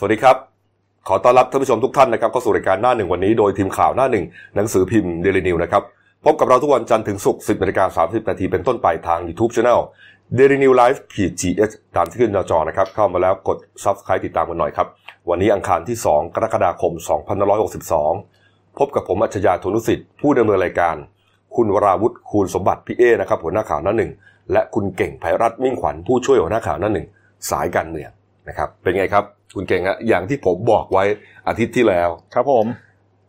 สวัสดีครับ ขอต้อนรับท่านผู้ชมทุกท่านนะครับเข้าสู่รายการหน้าหนึ่งวันนี้โดยทีมข่าวหน้าหนึ่งหนังสือพิมพ์เดลินิวนะครับพบกับเราทุกวันจันทร์ถึงศุกร์10นาฬิกา30นาทีเป็นต้นไปทาง YouTube Channel Daily New Life ขีด GS ตามที่ขึ้นหน้าจอนะครับ เข้ามาแล้วกด Subscribe ติดตามกันหน่อยครับ วันนี้อังคารที่ 2 กรกฎาคม 2562 พบกับผมอัจฉริยะธนุสิทธิ์ ผู้ดำเนินรายการ คุณวราวุฒิคูณสมบัติพี่เอนะครับหัวหน้าข่าวหน้าหนึ่งและคุณเก่งไพรัตน์มิ่งขวัญผู้ช่วยหัวหน้าข่าวหน้าหนึ่งสายการเมืองนะครับเป็นไงครับ คุณเก่งฮะอย่างที่ผมบอกไว้อาทิตย์ที่แล้ว ครับผม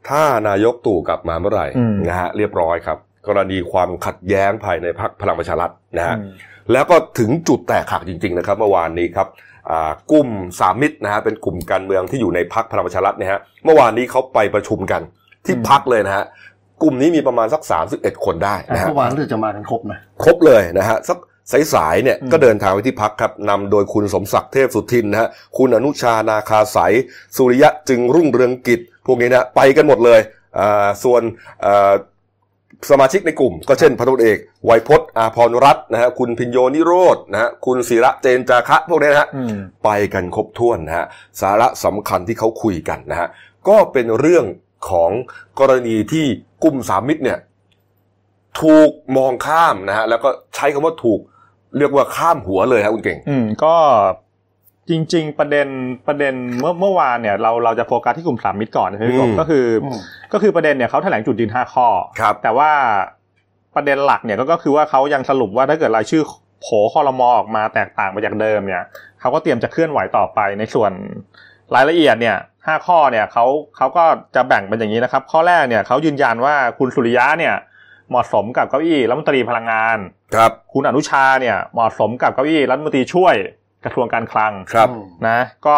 ถ้านายกตู่กลับมาเมื่อไหร่อืมนะฮะเรียบร้อยครับ กรณีความขัดแย้งภายในพรรคพลังประชารัฐนะฮะอืมแล้วก็ถึงจุดแตกหักจริง ๆ นะครับ เมื่อวานนี้ครับอ่ากลุ่มสามมิตรนะฮะเป็นกลุ่มการเมืองที่อยู่ในพรรคพลังประชารัฐเนี่ยฮะเมื่อวานนี้เขาไปประชุมกันที่พักเลยนะฮะกลุ่มนี้มีประมาณสัก 31 คนได้นะฮะเมื่อวานเรื่องจะมากันครบนะครบเลยนะฮะสัก สายๆเนี่ยอืมก็เดินทางไปที่พักครับนำโดยคุณสมศักดิ์เทพสุทินนะฮะคุณอนุชานาคาสายสุริยะจึงรุ่งเรืองกิจ พวกนี้นะไปกันหมดเลยอ่าส่วนอ่าสมาชิกในกลุ่ม ก็เช่นพันตำรวจเอกไวยพจน์อาพรรัตน์นะฮะคุณพิญโยนิโรธนะฮะคุณศิระเจนจาคะพวกนี้นะฮะอืมไปกันครบถ้วนนะฮะสาระสำคัญที่เขาคุยกันนะฮะก็เป็นเรื่องของกรณีที่กลุ่มสามมิตรเนี่ยถูกมองข้ามนะฮะแล้วก็ใช้คำว่าถูก เรียกว่าข้ามหัวเลยครับคุณเก่ง อืมก็จริง ๆ ประเด็นประเด็นเมื่อเมื่อวานเนี่ยเราเราจะโฟกัสที่กลุ่มสามมิตรก่อนใช่ไหมพี่กบอืมก็คืออมก็คือประเด็นเนี่ยเขาแถลงจุดยืนห้าข้อครับแต่ว่าประเด็นหลักเนี่ยก็ก็คือว่าเขายังสรุปว่าถ้าเกิดรายชื่อโผคอรมอออกมาแตกต่างไปจากเดิมเนี่ยเขาก็เตรียมจะเคลื่อนไหวต่อไปในส่วนรายละเอียดเนี่ยห้าข้อเนี่ยเขาเขาก็จะแบ่งเป็นอย่างนี้นะครับ ข้อแรกเนี่ยเขายืนยันว่าคุณสุริยะเนี่ย เหมาะสมกับเก้าอี้รัฐมนตรีพลังงาน ครับ คุณอนุชาเนี่ยเหมาะสมกับเก้าอี้รัฐมนตรีช่วยกระทรวงการคลังครับอืมนะ ก็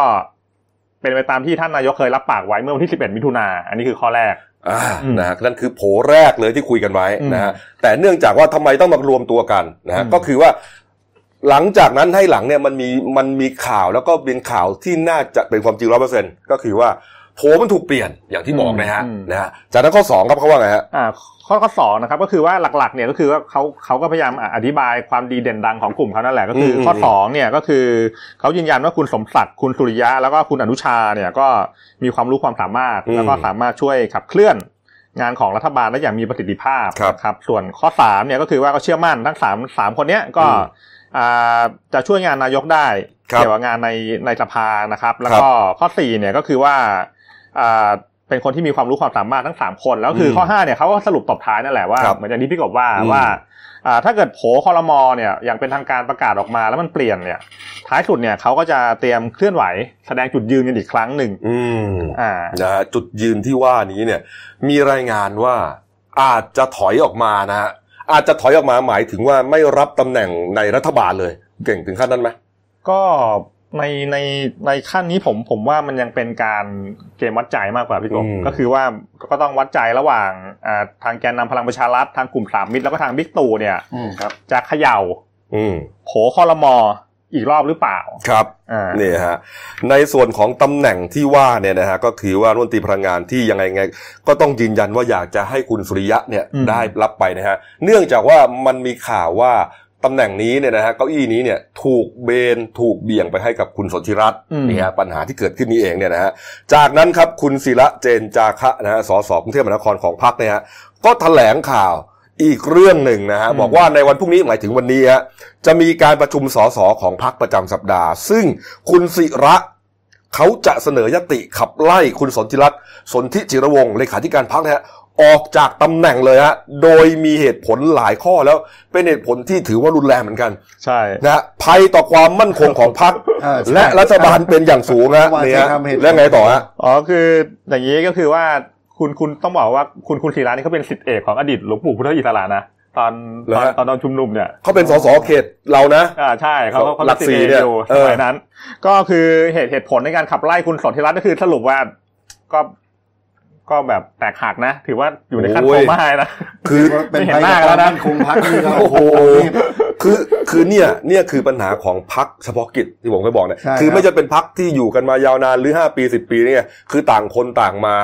เป็นไปตามที่ท่านนายกเคยรับปากไว้เมื่อวันที่ 11 มิถุนา อันนี้คือข้อแรกอ่าอืมนะฮะนั่นคือโผแรกเลยที่คุยกันไว้อืมนะฮะแต่เนื่องจากว่าทำไมต้องมารวมตัวกันนะฮะอืมก็คือว่า หลังจากนั้นให้หลังเนี่ยมันมีมันมีข่าวแล้วก็เป็นข่าวที่น่าจะเป็นความจริงร้อเปอร์เซ็นก็คือว่า โผมันถูกเปลี่ยนอย่างที่บอกนะฮะนะฮะจากนั้นข้อสองครับเขาว่าไงฮะอ่าข้อข้อสองนะครับก็คือว่าหลักๆเนี่ยก็คือว่าเขาเขาก็พยายามอธิบายความดีเด่นดังของกลุ่มเขานั่นแหละก็คืออมข้อสองเนี่ยก็คือเขายืนยันว่าคุณสมศักดิ์คุณสุริยะแล้วก็คุณอนุชาเนี่ยก็มีความรู้ความสามารถแล้วก็สามารถช่วยขับเคลื่อนงานของรัฐบาลได้อย่างมีประสิทธิภาพครับนะครับส่วนข้อสามเนี่ยก็คือว่าเขาเชื่อมั่นทั้งสามสามคนเนี้ยก็อืมอ่าจะช่วยงานนายกได้ครับเกี่ยวกับงานในในสภานะครับ แล้วก็ข้อสี่เนี่ยก็คือว่าอ่า เป็นคนที่มีความรู้ความสามารถทั้งสามคนแล้วคืออมข้อห้าเนี่ยเขาก็สรุปตบท้ายนั่นแหละว่าครับเหมือนอย่างที่พี่กบว่าอืมว่าอ่าถ้าเกิดโผคอรมอเนี่ยอย่างเป็นทางการประกาศออกมาแล้วมันเปลี่ยนเนี่ย ท้ายสุดเนี่ยเขาก็จะเตรียมเคลื่อนไหว แสดงจุดยืนกันอีกครั้งหนึ่งอืมอ่านะฮะจุดยืนที่ว่านี้เนี่ย มีรายงานว่าอาจจะถอยออกมานะฮะอาจจะถอยออกมาหมายถึงว่าไม่รับตำแหน่งในรัฐบาลเลย เก่งถึงขั้นนั้นไหมก็ ในในในขั้นนี้ผมผมว่ามันยังเป็นการเกมวัดใจมากกว่าพี่กบอืมก็คือว่าก็ต้องวัดใจระหว่างอ่าทางแกนนำพลังประชารัฐทางกลุ่มสามมิตรแล้วก็ทางบิ๊กตู่เนี่ยอืมครับจะเขย่าอืมโผคอรมออีกรอบหรือเปล่าครับอ่านี่ฮะในส่วนของตำแหน่งที่ว่าเนี่ยนะฮะก็คือว่ารัฐมนตรีพลังงานที่ยังไงไง ก็ต้องยืนยันว่าอยากจะให้คุณสุริยะเนี่ยอืมได้รับไปนะฮะเนื่องจากว่ามันมีข่าวว่า ตำแหน่งนี้เนี่ยนะฮะเก้าอี้นี้เนี่ยถูกเบนถูกเบี่ยงไปให้กับคุณสนธิรัตน์อืมนี่ฮะปัญหาที่เกิดขึ้นนี้เองเนี่ยนะฮะจากนั้นครับคุณศิระเจนจาคะนะฮะสสกรุงเทพมหานครของพรรคเนี่ยฮะก็แถลงข่าวอีกเรื่องหนึ่งนะฮะบอกว่าในวันพรุ่งนี้หมายถึงวันนี้ฮะจะมีการประชุมสสของพรรคประจำสัปดาห์ ซึ่งคุณศิระเขาจะเสนอยติขับไล่คุณสนธิรัตน์สนธิจิรวงศ์เลขาธิการพรรคนะฮะ ออกจากตำแหน่งเลยฮะโดยมีเหตุผลหลายข้อแล้วเป็นเหตุผลที่ถือว่ารุนแรงเหมือนกัน ใช่นะฮะภัยต่อความมั่นคงของพรรคเออใช่และรัฐบาลเป็นอย่างสูงฮะว่าเนี่ยใช้คำเหตุผลแล้วไงต่อฮะอ๋อคืออย่างนี้ก็คือว่าคุณคุณต้องบอกว่าคุณคุณศิระนี่เขาเป็นสิทธิเอกของอดีตหลวงปู่พุทธอิสระนะตอนเหรตออนฮะตอนตอนชุมนุมเนี่ยเขาเป็นสสเขตเรานะอ่าใช่เขาเขาเขาหลักสี่เนี่ยอยู่เอสอมัยนั้น ก็คือเหตุเหตุผลในการขับไล่คุณสนธิรัตน์ก็คือสรุปว่าก็ ก็แบบแตกหักนะ ถือว่าอยู่ในขั้นโคม่านะคือเป็นไม่เห็ไปนหน้ากับกันคแล้ววามนะมั่นคงพักนี่ก็โอ้โอ้โหโหคือคือเนี่ยเนี่ยคือปัญหาของพักเฉพาะกิจที่ผมเคยบอกเนี่ยใช่คือครับไม่จะเป็นพักที่อยู่กันมายาวนานหรือห้าปีสิบปีเนี่ยคือต่างคนต่างมา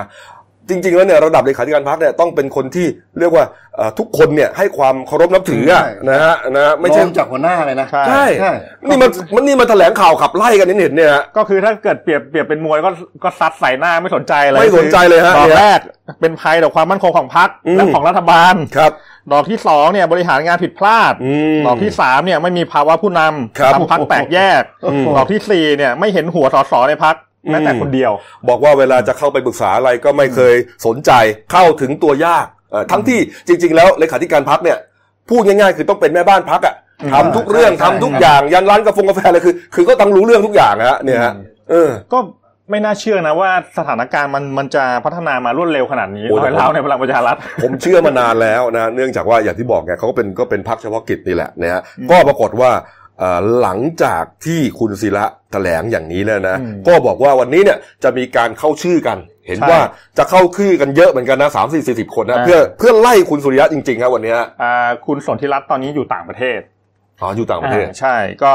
จริง ๆ แล้วเนี่ยระดับเลขาธิการพรรคเนี่ยต้องเป็นคนที่เรียกว่าเอ่อทุกคนเนี่ยให้ความเคารพนับถืออะใช่ นะฮะนะฮะไม่ไม่ใช่ใช่จากหัวหน้าเลยนะ ใช่ ใช่ใช่ นี่มันมันนี่มันแถลงข่าวขับไล่กันนี่เห็นเนี่ยฮะ ก็คือถ้าเกิดเปรียบเปรียบเป็นมวยก็ก็ซัดใส่หน้าไม่สนใจเลยไม่สนใจเลยฮะดอกเนี่ยแรกเป็นภัยต่อความมั่นคงของพรรคอืม และของรัฐบาล ครับ ดอกที่สองเนี่ยบริหารงานผิดพลาด อืม ดอกที่สามเนี่ยไม่มีภาวะผู้นครับำทำพักแตกแยก อืม ดอกที่สี่เนี่ยไม่เห็นหัวสสในพัก แม้แต่อืมคนเดียว บอกว่าเวลาจะเข้าไปปรึกษาอะไรก็ไม่เคยสนใจเข้าถึงตัวยากเอ่อทั้งที่จริง ๆ แล้วเลขาธิการพักเนี่ยพูดง่ายๆ คือต้องเป็นแม่บ้านพักอะอืมทำทุกเรื่องใช่ทำทุกใช่อย่างยันร้านกาแฟกาแฟเลยคือ คือก็ต้องรู้เรื่องทุกอย่างฮะเนี่ยฮะเออก็ไม่น่าเชื่อนะว่าสถานการณ์มันมันจะพัฒนามารวดเร็วขนาดนี้โอ้แต่รอยร้าวในพลังประชารัฐผมเชื่อมานานแล้วนะเนื่องจากว่าอย่างที่บอกไงเขาก็เป็นก็เป็นพักเฉพาะกิจนี่แหละนะฮะอืมก็ปรากฏว่าเอ่อ หลังจากที่คุณศิระแถลงอย่างนี้แล้วนะอืมก็บอกว่าวันนี้เนี่ยจะมีการเข้าชื่อกัน เห็นใช่ว่าจะเข้าชื่อกันเยอะเหมือนกันนะสามสี่สี่สิบคนนะอ่าเพื่อเพื่อไล่คุณสุริยะจริงๆครับวันเนี้ยอ่าคุณสนธิรัตน์ตอนนี้อยู่ต่างประเทศอ๋ออยู่ต่างประเทศอ่าใช่ก็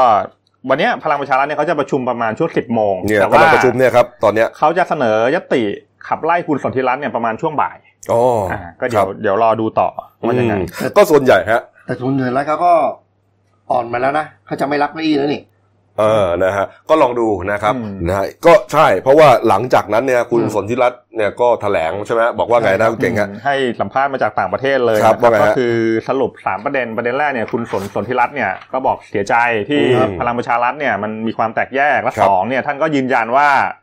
วันเนี้ยพลังประชารัฐเนี่ยเขาจะประชุมประมาณช่วงสิบโมงเนี่ยแต่กำลังประชุมเนี่ยครับตอนเนี้ยเขาจะเสนอยติขับไล่คุณสนธิรัตน์เนี่ยประมาณช่วงบ่ายอ๋ออ่าก็เดี๋ยวเดี๋ยวรอดูต่อว่ายังไงอืมก็ส่วนใหญ่ฮะแต่ทุนเงินแล้วเขาก็ อ่อนมาแล้วนะเขาจะไม่รับเก้าอี้แล้วนี่เออนะฮะ ก็ลองดูนะครับอืมนะฮะก็ใช่ เพราะว่าหลังจากนั้นเนี่ยคุณอืมสนธิรัตน์เนี่ยก็แถลงใช่ไหมบอกว่าไงนะคุณเก่งฮะให้สัมภาษณ์มาจากต่างประเทศเลยครับนะว่าไงฮะก็คือสรุปสามประเด็นประเด็นแรกเนี่ยคุณสนสนธิรัตน์เนี่ยก็บอกเสียใจที่อืมพลังประชารัฐเนี่ยมันมีความแตกแยกและครับสองเนี่ยท่านก็ยืนยันว่าไ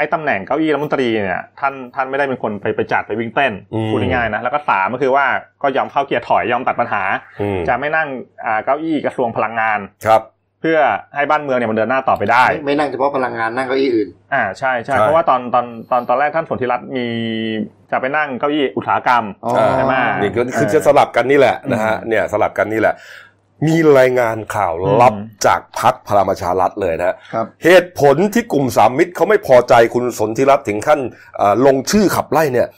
อ้ตำแหน่งเก้าอี้รัฐมนตรีเนี่ยท่านท่านไม่ได้เป็นคนไปไปจัดไปวิ่งเต้นอืมพูดง่ายๆนะแล้วก็สามก็คือว่าก็ยอมเข้าเกียร์ถอยยอมตัดปัญหาอืมจะไม่นั่งอ่าเก้าอี้กระทรวงพลังงานครับเพื่อให้บ้านเมืองเนี่ยมันเดินหน้าต่อไปได้ ไม่ไม่นั่งเฉพาะพลังงานนั่งเก้าอี้อื่น อ่าใช่ใช่ใช่เพราะว่าตอนตอนตอนตอนแรกท่านสนธิรัตน์มีจะไปนั่งเก้าอี้อุตสาหกรรมอ๋ออ่าใช่ไหมนี่ก็คือจะสลับกันนี่แหละนะฮะอืมเนี่ยสลับกันนี่แหละ มีรายงานข่าวลับอืมจากพักพลังประชารัฐเลยนะฮะครับเหตุผลที่กลุ่มสามมิตรเขาไม่พอใจคุณสนธิรัตน์ถึงขั้นเอ่อลงชื่อขับไล่เนี่ย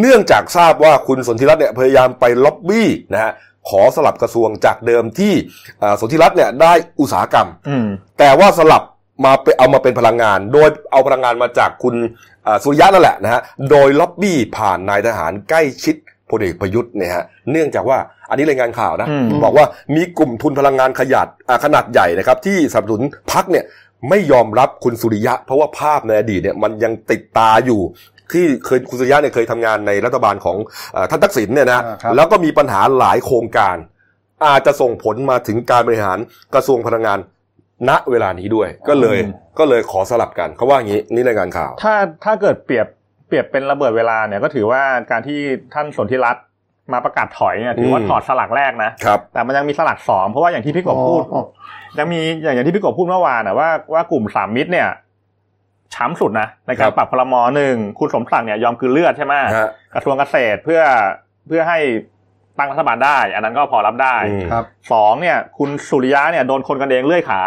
เนื่องจากทราบว่าคุณสนธิรัตน์เนี่ยพยายามไปล็อบบี้นะฮะขอสลับกระทรวงจากเดิมที่เอ่อสนธิรัตน์เนี่ยได้อุตสาหกรรมอืมแต่ว่าสลับมาไปเอามาเป็นพลังงาน โดยเอาพลังงานมาจากคุณเอ่อสุริยะนั่นแหละนะฮะโดยล็อบบี้ผ่านนายทหารใกล้ชิดพลเอกประยุทธ์เนี่ยฮะเนื่องจากว่า อันนี้รายงานข่าวนะอืมบอกว่ามีกลุ่มทุนพลังงานขยาดอ่าขนาดใหญ่นะครับ ที่สนับสนุนพักเนี่ยไม่ยอมรับคุณสุริยะ เพราะว่าภาพในอดีตเนี่ยมันยังติดตาอยู่ที่เคยคุณสุริยะเนี่ยเคยทำงานในรัฐบาลของเออท่านทักษิณเนี่ยนะอ่าครับแล้วก็มีปัญหาหลายโครงการ อาจจะส่งผลมาถึงการบริหารกระทรวงพลังงานณเวลานี้ด้วย ก็เลยอืมก็เลยขอสลับกันเขาว่างี้นี่รายงานข่าว ถ้าถ้าเกิดเปรียบเปรียบเป็นระเบิดเวลาเนี่ยก็ถือว่าการที่ท่านสนธิรัตน์ มาประกาศถอยเนี่ยถือว่าอืมถอดสลักแรกนะครับแต่มันยังมีสลักสองเพราะว่าอย่างที่พี่กบพูดอ๋อยังมีอย่างอย่างที่พี่กบพูดเมื่อวานนะว่าว่ากลุ่มสามมิตรเนี่ยช้ำสุดนะในกาครัรบปรับพลมหนึ่งคุณสมศักดิ์เนี่ยยอมคืนเลือดใช่ไหมฮะกระทรวงเกษตรเพื่อเพื่อให้ตั้งรัฐบาลได้ อันนั้นก็พอรับได้อืมครับสองเนี่ย คุณสุริยะเนี่ยโดนคนกันเองเลื่อยขา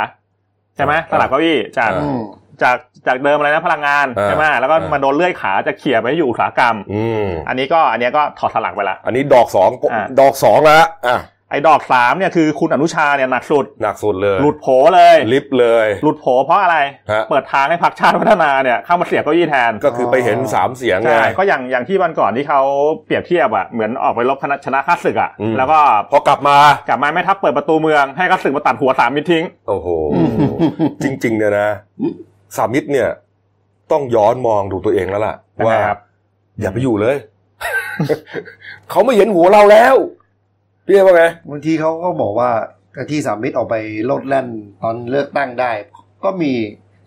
ใช่ไหมอ่าสลับเก้าอี้จากอ่าอืมจาก จากเดิมอะไรนะพลังงานอ่าใช่ไหมแล้วก็อ่ามมาโดนเลื่อยขาจะเขี่ยไปให้อยู่อุตสาหกรรมอืมอันนี้ก็อันเนี้ยก็ถอดสลักไปละอันนี้ดอกสองอ่าดอกสองแล้วอะไอ้ดอกสามเนี่ยคือคุณอนุชาเนี่ยหนักสุดหนักสุดเลย หลุดโผเลยลิฟต์เลย หลุดโผเพราะอะไรฮะเปิดทางให้พรรคชาติพัฒนาเนี่ยเข้ามาเสียบเก้าอี้แทน ก็คือไปเห็นสามเสียงไงใช่ก็อย่างอย่างที่วันก่อนที่เขาเปรียบเทียบอะเหมือนออกไปรบคณะชนะข้าศึกอะอืมแล้วก็พอกลับมากลับมาแม่ทัพเปิดประตูเมืองให้ข้าศึกมาตัดหัวสามมิตรทิ้ง โอ้โหอืมจริง ๆ เนี่ยนะ สามมิตรเนี่ย ต้องย้อนมองดูตัวเองแล้วล่ะ ว่านะครับอย่าไปอยู่เลย เขาไม่เห็นหัวเราแล้วพี่เอว่าไงบางทีเขาก็บอกว่าการที่สามมิตรออกไปโลดแล่นตอนเลือกตั้งได้ ก็มี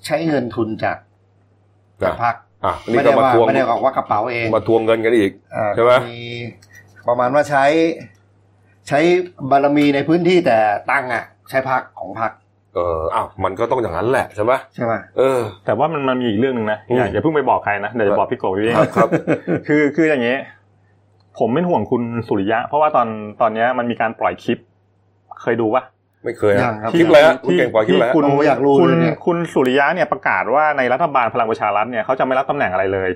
ใช้เงินทุนจากจากพรรคอะนี่ไม่ก็ได้มาว่าทวงไม่ได้ออกว่ากระเป๋าเองมาทวงเงินกันอีกอ่าใช่ไหมมีประมาณว่าใช้ ใช้บารมีในพื้นที่แต่ตั้งอะ ใช้พักของพักเอออ้าวมันก็ต้องอย่างนั้นแหละใช่ไหมใช่ไหมเออ แต่ว่ามันมันมีอีกเรื่องหนึ่งนะอืมอย่าอย่าเพิ่งไปบอกใครนะเดี๋ยวจะบอกพี่โกพี่ครับครับคือคืออย่างนี้ผมเป็นห่วงคุณสุริยะ เพราะว่าตอนตอนเนี้ยมันมีการปล่อยคลิป เคยดูปะไม่เคยยัฮะงครับคลิปอะไรฮะคุณเก่งกว่าคลิปอะไรฮะคุณโอ้อยากรู้คุณเลยเนี่ยคุณสุริยะเนี่ยประกาศว่าในรัฐบาลพลังประชารัฐเนี่ยเขาจะไม่รับตำแหน่งอะไรเลย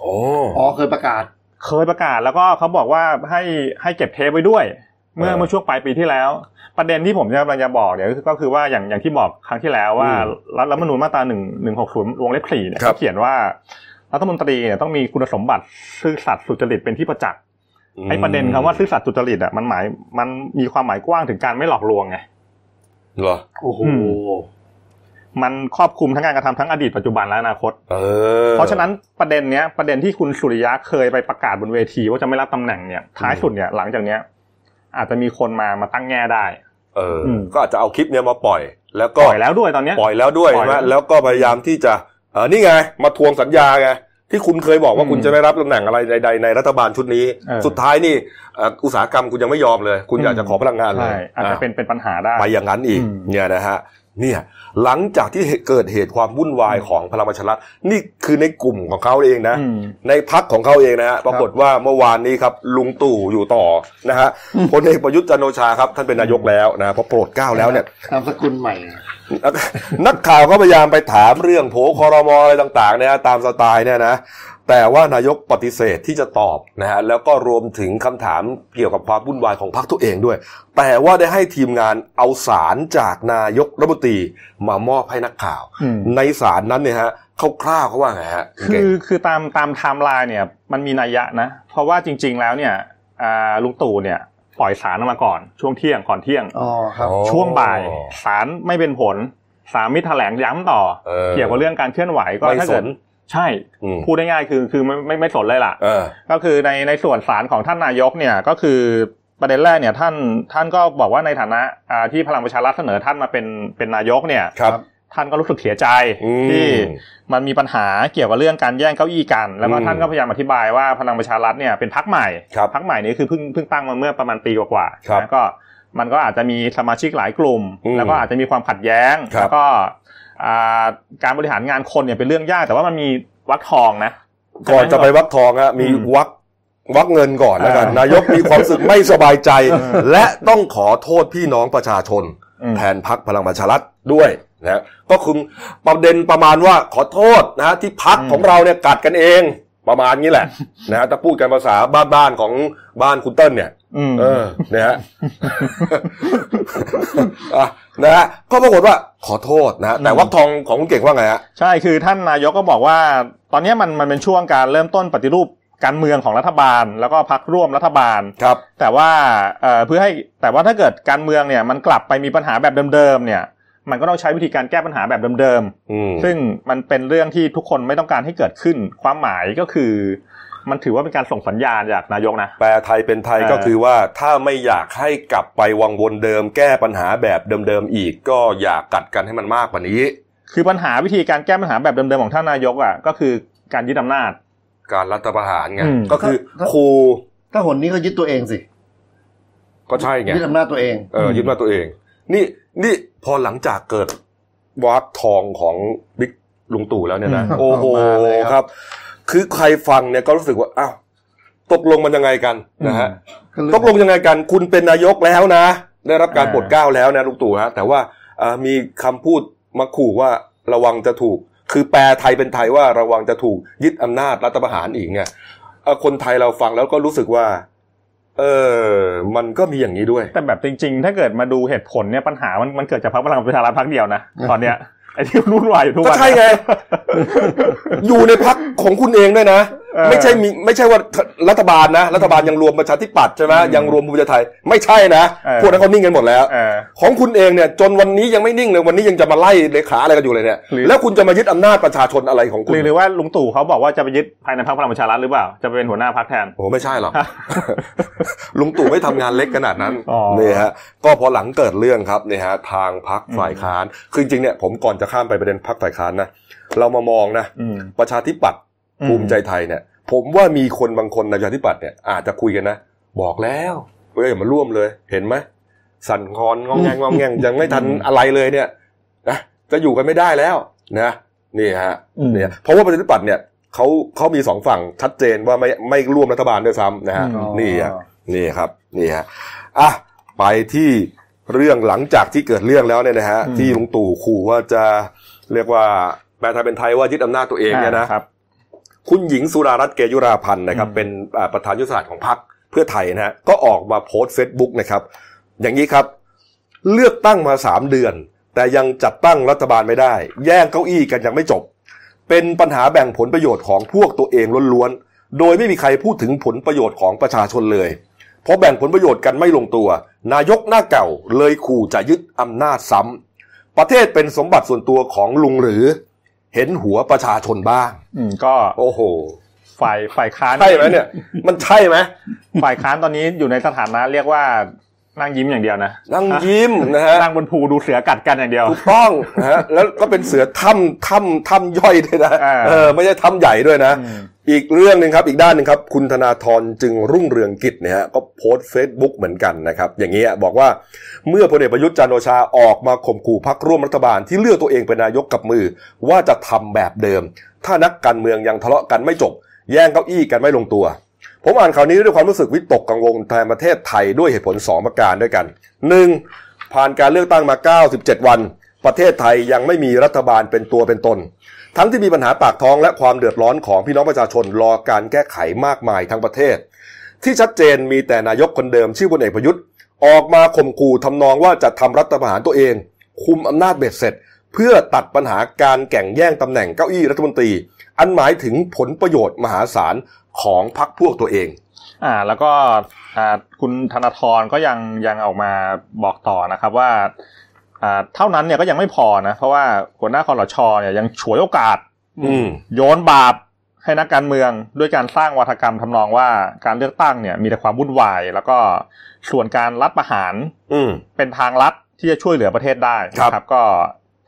โอ้อ๋อเคยประกาศ เคยประกาศแล้วก็เขาบอกว่าให้ให้เก็บเทปไว้ด้วย เมื่อเมื่อช่วงปลายปีที่แล้ว ประเด็นที่ผมจะกำลังจะบอกเนี่ยก็คือก็คือว่าอย่างอย่างที่บอกครั้งที่แล้วว่ารัฐรัฐธรรมนูญมาตราหนึ่งหนึ่งหกศูนย์วงเล็บสี่เนี่ยเขาเขียนว่ารัฐมนตรีเนี่ยต้องมีคุณสมบัติซื่อสัตย์สุจริตเป็นที่ประจักษ์ไอ้ประเด็นคำว่าซื่อสัตย์สุจริตอะมันหมายมันมีความหมายกว้างถึงการไม่หลอกลวงไงเหรอโอ้โหอืมมันครอบคลุมทั้งการกระทำทั้งอดีตปัจจุบันและอนาคตเออเพราะฉะนั้นประเด็นเนี้ยประเด็นที่คุณสุริยะเคยไปประกาศบนเวทีว่าจะไม่รับตำแหน่งเนี่ยท้ายสุดเนี่ยหลังจากเนี้ย อาจจะมีคนมามาตั้งแง่ได้ เอออมก็อาจจะเอาคลิปเนี้ยมาปล่อย แล้วปก็ล่อยแล้วด้วยตอนเนี้ยปล่อยแล้วด้วยปล่อยใช่ไหมแล้วแล้วก็พยายามที่จะเออนี่ไง มาทวงสัญญาไงที่คุณเคยบอกว่าอืมคุณจะไม่รับตำแหน่งอะไรใดๆในรัฐบาลชุดนี้เออสุดท้ายนี่เอ่ออุตสาหกรรมคุณยังไม่ยอมเลย คุณอยากจะขอพลังงานเลยใช่อาจจะอะเป็นเป็นปัญหาได้ไปอย่างนั้นอีกอืมเนี่ยนะฮะ เนี่ยหลังจากที่เกิดเหตุความวุ่นวายของพลังประชารัฐนี่คือในกลุ่มของเขาเองนะอืมในพักของเขาเองนะฮะปรากฏว่าเมื่อวานนี้ครับ ลุงตู่อยู่ต่อนะฮะพลเอกประยุทธ์จันทร์โอชาครับท่านเป็นนายกแล้วนะพอโปรดเกล้าแล้วเนี่ยนามสกุลใหม่นักนักข่าวก็พยายามไปถามเรื่องโผคอรมออะไรต่างๆเนี่ยนะตามสไตล์เนี่ยนะ แต่ว่านายกปฏิเสธที่จะตอบนะฮะแล้วก็รวมถึงคำถามเกี่ยวกับความวุ่นวายของพรรคตัวเองด้วย แต่ว่าได้ให้ทีมงานเอาสารจากนายกรัฐมนตรีมามอบให้นักข่าวอืมในสารนั้นเนี่ยฮะคร่าวๆเขาว่าไงฮะณคืเก่งอคือตามตามไทม์ไลน์เนี่ยมันมีนัยยะนะ เพราะว่าจริง ๆ แล้วเนี่ยอ่าลุงตู่เนี่ยปล่อยสารออกมาก่อนช่วงเที่ยงก่อนเที่ยงอ๋อครับอ๋อช่วงบ่ายสารไม่เป็นผลสารมิแถลงย้ำต่อเออเกี่ยวกับเรื่องการเคลื่อนไหวก็ไม่ถ้าเกิดสน ใช่อืมพูดได้ง่ายๆคือคือไม่ไม่ไม่สนเลยล่ะเออก็คือในในส่วนสารของท่านนายกเนี่ยก็คือประเด็นแรกเนี่ยท่านท่านก็บอกว่าในฐานะอ่าที่พลังประชารัฐเสนอท่านมาเป็นเป็นนายกเนี่ยครับท่านก็รู้สึกเสียใจอืมที่มันมีปัญหาเกี่ยวกับเรื่องการแย่งเก้าอี้กัน แล้วก็อืมท่านก็พยายามอธิบายว่าพลังประชารัฐเนี่ยเป็นพักใหม่ครับพักใหม่นี้คือเพิ่งเพิ่งตั้งมาเมื่อประมาณปีกว่าๆครับนะก็มันก็อาจจะมีสมาชิกหลายกลุ่มอืมแล้วก็อาจจะมีความขัดแย้งครับแล้วก็อ่า การบริหารงานคนเนี่ยเป็นเรื่องยาก แต่ว่ามันมีวักทองนะก่อนจะไปวักทองฮะมีอืมวักวักเงินก่อนแล้วกันเออนายกมีความรู้สึกไม่สบายใจ และต้องขอโทษพี่น้องประชาชนอืมแทนพักพลังประชารัฐด้วยนะก็คือประเด็นประมาณว่าขอโทษนะฮะที่พักอืมของเราเนี่ยกัดกันเองประมาณนี้แหละนะฮะถ้าพูดกันภาษาบ้านๆของบ้านคุณเติ้ลเนี่ยอืมเออเนี่ยฮะอะ นะฮะก็ปรากฏว่าขอโทษนะฮะแต่อืมวักทองของคุณเก่งว่าไงฮะใช่คือท่านนายกก็บอกว่า ตอนนี้มันมันเป็นช่วงการเริ่มต้นปฏิรูปการเมืองของรัฐบาล แล้วก็พักร่วมรัฐบาลครับ แต่ว่าเอ่อเพื่อให้แต่ว่าถ้าเกิดการเมืองเนี่ยมันกลับไปมีปัญหาแบบเดิมๆเนี่ย มันก็ต้องใช้วิธีการแก้ปัญหาแบบเดิมอืมๆซึ่งมันเป็นเรื่องที่ทุกคนไม่ต้องการให้เกิดขึ้น ความหมายก็คือ มันถือว่าเป็นการส่งสัญญาณจากนายกนะ แปลไทยเป็นไทยเออก็คือว่าถ้าไม่อยากให้กลับไปวังวนเดิม แก้ปัญหาแบบเดิมๆอีก ก็อย่ากัดกันให้มันมากกว่านี้ คือปัญหาวิธีการแก้ปัญหาแบบเดิมๆของท่านนายกอะก็คือการยึดอำนาจ การรัฐประหารไงอืมก็คือถ้าครูถ้าหนนี้ก็ยึดตัวเองสิ ก็ใช่ไงยึดอำนาจตัวเองเออยึดมาตัวเอง นี่นี่ พอหลังจากเกิดวักทองของบิ๊กลุงตู่แล้วเนี่ยนะอืมโอ้โหมาเลยครับครับ คือใครฟังเนี่ยก็รู้สึกว่าอ้าวตกลงมันยังไงกันนะฮะตกลงยังไงกัน คุณเป็นนายกแล้วนะ ได้รับการอ่าโปรดเกล้าแล้วนะลุงตู่ฮะแต่ว่าเอ่อมีคำพูดมาขู่ว่าระวังจะถูก คือแปลไทยเป็นไทยว่าระวังจะถูกยึดอำนาจรัฐประหารอีกไงเอ่อคนไทยเราฟังแล้วก็รู้สึกว่า เออ มันก็มีอย่างนี้ด้วย แต่แบบจริง ๆ ถ้าเกิดมาดูเหตุผลเนี่ยปัญหามันมันเกิดจากพรรคพลังประชารัฐพรรคเดียวนะตอนเนี้ยไอ้ที่รุ่นวายอยู่ทุกก็วันใช่ไง อยู่ในพักของคุณเองด้วยนะเออ ไม่ใช่มีไม่ใช่ว่ารัฐบาลนะ รัฐบาลยังรวมประชาธิปัตย์ใช่ไหมอืมยังรวมภูมิใจไทย ไม่ใช่นะเออพวกนั้นเขานิ่งกันหมดแล้วเออของคุณเองเนี่ยจนวันนี้ยังไม่นิ่งเลยวันนี้ยังจะมาไล่เลขาอะไรกันอยู่เลยเนี่ยหรือแล้วคุณจะมายึดอำนาจประชาชนอะไรของคุหณรือหรือว่าลุงตู่เขาบอกว่าจะไปยึดภายในพรรคพลังประชารัฐหรือเปล่าจะไปเป็นหัวหน้าพรรคแทนโอ้ไม่ใช่หรอกลุงตู่ไม่ทำงานเล็กขนาดนั้นอ๋อนี่ฮะก็พอหลังเกิดเรื่องครับนี่ฮะทางพักฝ่ายค้านคือจริงๆเนี่ยผมก่อนจะข้ามไปประเด็นพักฝ่ายค้านนะเรามามองนะอืมประชาธิปัตย์อืม ภูมิใจไทยเนี่ย ผมว่ามีคนบางคนในประชาธิปัตย์เนี่ยอาจจะคุยกันนะ บอกแล้วเฮ้ยอย่ามาร่วมเลยเห็นไหมสั่นคลอนงองแงงงองแงงยังไม่ทันอะไรเลยเนี่ยนะจะอยู่กันไม่ได้แล้วนะนี่ฮะอืมเนี่ยเพราะว่าประชาธิปัตย์เนี่ยเขาเขามีสองฝั่งชัดเจนว่าไม่ไม่ร่วมรัฐบาลด้วยซ้ำนะฮะอืมนี่ฮะนี่ครับนี่ฮะอะไปที่เรื่องหลังจากที่เกิดเรื่องแล้วเนี่ยนะฮะที่ลุงตู่ขู่ว่าจะเรียกว่าแปลไทยเป็นไทยว่ายึดอำนาจตัวเองเนี่ยนะ ครับคุณหญิงสุดารัตน์เกยุราพันธ์นะครับอืมเป็นอ่าประธานยุทธศาสตร์ของพรรคเพื่อไทยนะฮะก็ออกมาโพสต์เฟซบุ๊กนะครับ อย่างนี้ครับ เลือกตั้งมาสามเดือน แต่ยังจัดตั้งรัฐบาลไม่ได้ แย่งเก้าอี้กันยังไม่จบ เป็นปัญหาแบ่งผลประโยชน์ของพวกตัวเองล้วนๆโดยไม่มีใครพูดถึงผลประโยชน์ของประชาชนเลยเพราะแบ่งผลประโยชน์กันไม่ลงตัว นายกหน้าเก่าเลยขู่จะยึดอำนาจซ้ำประเทศเป็นสมบัติส่วนตัวของลุงหรือ เห็นหัวประชาชนบ้าง อืมก็โอ้โห ฝ่ายฝ่ายค้านใช่ไหมเนี่ย มันใช่ไหมฝ่ายค้านตอนนี้อยู่ในสถานะเรียกว่านั่งยิ้มอย่างเดียวนะนั่งยิ้มนะฮะนั่งบนภูดูเสือกัดกันอย่างเดียวถูกต้องนะฮะแล้วก็เป็นเสือถ้ำถ้ำถ้ำย่อยด้วยนะอ่าเออไม่ใช่ถ้ำใหญ่ด้วยนะ อีกเรื่องหนึ่งครับอีกด้านหนึ่งครับ คุณธนาธรจึงรุ่งเรืองกิจเนี่ยฮะก็โพสต์เฟซบุ๊กเหมือนกันนะครับ อย่างนี้ยบอกว่าเมื่อพลเอกประยุทธ์จันโอชาออกมาข่มขู่พักร่วมรัฐบาลที่เลือกตัวเองเป็นนายกกับมือ ว่าจะทำแบบเดิม ถ้านักการเมืองยังทะเลาะกันไม่จบ แย่งเก้าอี้กันไม่ลงตัว ผมอ่านข่าวนี้ด้วยความรู้สึกวิตกกังวลแทนประเทศไทยด้วยเหตุผล 2 ประการด้วยกัน 1. ผ่านการเลือกตั้งมา 97 วัน ประเทศไทยยังไม่มีรัฐบาลเป็นตัวเป็นตน ทั้งที่มีปัญหาปากท้องและความเดือดร้อนของพี่น้องประชาชนรอการแก้ไขมากมายทั้งประเทศ ที่ชัดเจนมีแต่นายกคนเดิมชื่อพลเอกประยุทธ์ ออกมาข่มขู่ทำนองว่าจะทำรัฐประหารตัวเอง คุมอำนาจเบ็ดเสร็จ เพื่อตัดปัญหาการแข่งแย่งตำแหน่งเก้าอี้รัฐมนตรี อันหมายถึงผลประโยชน์มหาศาลของพรรคพวกตัวเองอ่าแล้วก็คุณธนาธรก็ยังยังออกมาบอกต่อนะครับว่า เท่านั้นเนี่ยก็ยังไม่พอนะ เพราะว่าหัวหน้าคอรชเนี่ยยังฉวยโอกาสอืมโยนบาปให้นักการเมืองด้วยการสร้างวัฒกรรมทำนองว่าการเลือกตั้งเนี่ย มีแต่ความวุ่นวาย แล้วก็ส่วนการรัฐประหาร อืมเป็นทางลัดที่จะช่วยเหลือประเทศได้ครับนะครับ ก็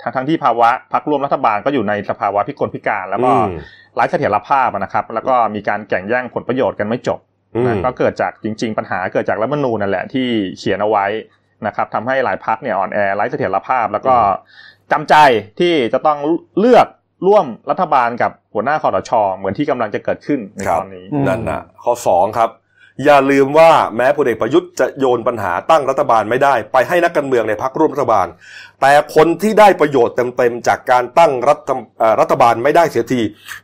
ทั้งทั้งที่ภาวะพักร่วมรัฐบาลก็อยู่ในสภาวะพิกลพิการแล้วก็อืมไร้เสถียรภาพนะครับ แล้วก็มีการแข่งแย่งผลประโยชน์กันไม่จบอืมนะก็เกิดจากจริง ๆ ปัญหาเกิดจากรัฐธรรมนูญนั่นแหละที่เขียนเอาไว้ นะครับทำให้หลายพักเนี่ยอ่อนแอไร้เสถียรภาพ แล้วก็จำใจที่จะต้องเลือกร่วมรัฐบาลกับหัวหน้าคอรชเหมือนที่กำลังจะเกิดขึ้นในครับตอนนี้อืมนั่นนะข้อสองครับ อย่าลืมว่าแม้พลเอกประยุทธ์จะโยนปัญหาตั้งรัฐบาลไม่ได้ ไปให้นักการเมืองในพรรคร่วมรัฐบาล แต่คนที่ได้ประโยชน์เต็มๆจากการตั้งรัฐเอ่อรัฐบาลไม่ได้เสียที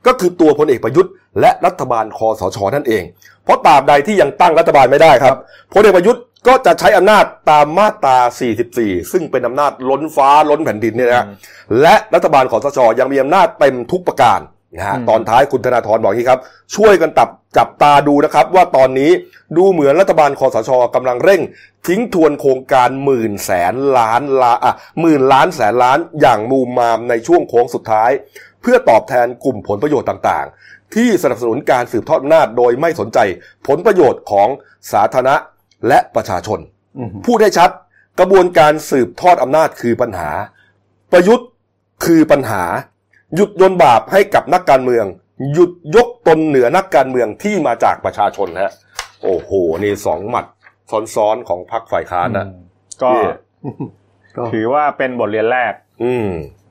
ก็คือตัวพลเอกประยุทธ์และรัฐบาลคอสชนั่นเอง เพราะตราบใดที่ยังตั้งรัฐบาลไม่ได้ครับพลเอกประยุทธ์ ก็จะใช้อำนาจตามมาตรา 44 ซึ่งเป็นอำนาจล้นฟ้าล้นแผ่นดินเนี่ยนะและรัฐบาลคอสชยังมีอำนาจเต็มทุกประการนะฮะอืมตอนท้ายคุณธนาธรบอกอย่างนี้ครับ ช่วยกันตับจับตาดูนะครับ ว่าตอนนี้ดูเหมือนรัฐบาลคอสชกำลังเร่ง ทิ้งทวนโครงการหมื่นแสนล้านล้านอะหมื่นล้านแสนล้านอย่างมูมามในช่วงโค้งสุดท้าย เพื่อตอบแทนกลุ่มผลประโยชน์ต่างๆ ที่สนับสนุนการสืบทอดอำนาจโดยไม่สนใจผลประโยชน์ของสาธารณะ และประชาชนอืมพูดให้ชัด กระบวนการสืบทอดอำนาจคือปัญหา ประยุทธ์คือปัญหา หยุดโยนบาปให้กับนักการเมือง หยุดยกตนเหนือนักการเมืองที่มาจากประชาชนฮะ โอ้โห นี่สองหมัดซ้อนๆของพรรคฝ่ายค้านนะก็นี่ก็ถือว่าเป็นบทเรียนแรก อืม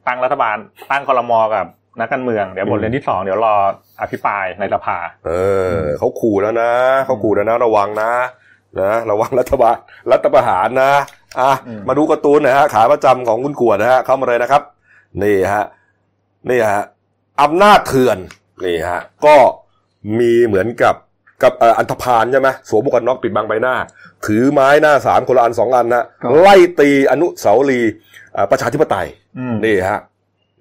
ตั้งรัฐบาล ตั้งคอรมอกับนักการเมืองเดี๋ยวบทเรียนที่สองเดี๋ยวรออภิปรายในสภา เออเขาขู่แล้วนะเขาขู่แล้วนะระวังนะ นะระวังรัฐบาลรัฐประหารนะอะอืมมาดูการ์ตูนหนะฮะขาประจำของคุณกวดนะฮะเข้ามาเลยนะครับ นี่ฮะนี่ฮะอำนาจเถื่อนนี่ฮะก็มีเหมือนกับกับเอ่ออันธพาลใช่ไหมสวมหมวกกันน็อกปิดบังใบหน้า ถือไม้หน้าสามคนละอันสองอันนะไล่ตีอนุสาวรีย์เอ่อประชาธิปไตยอืมนี่ฮะ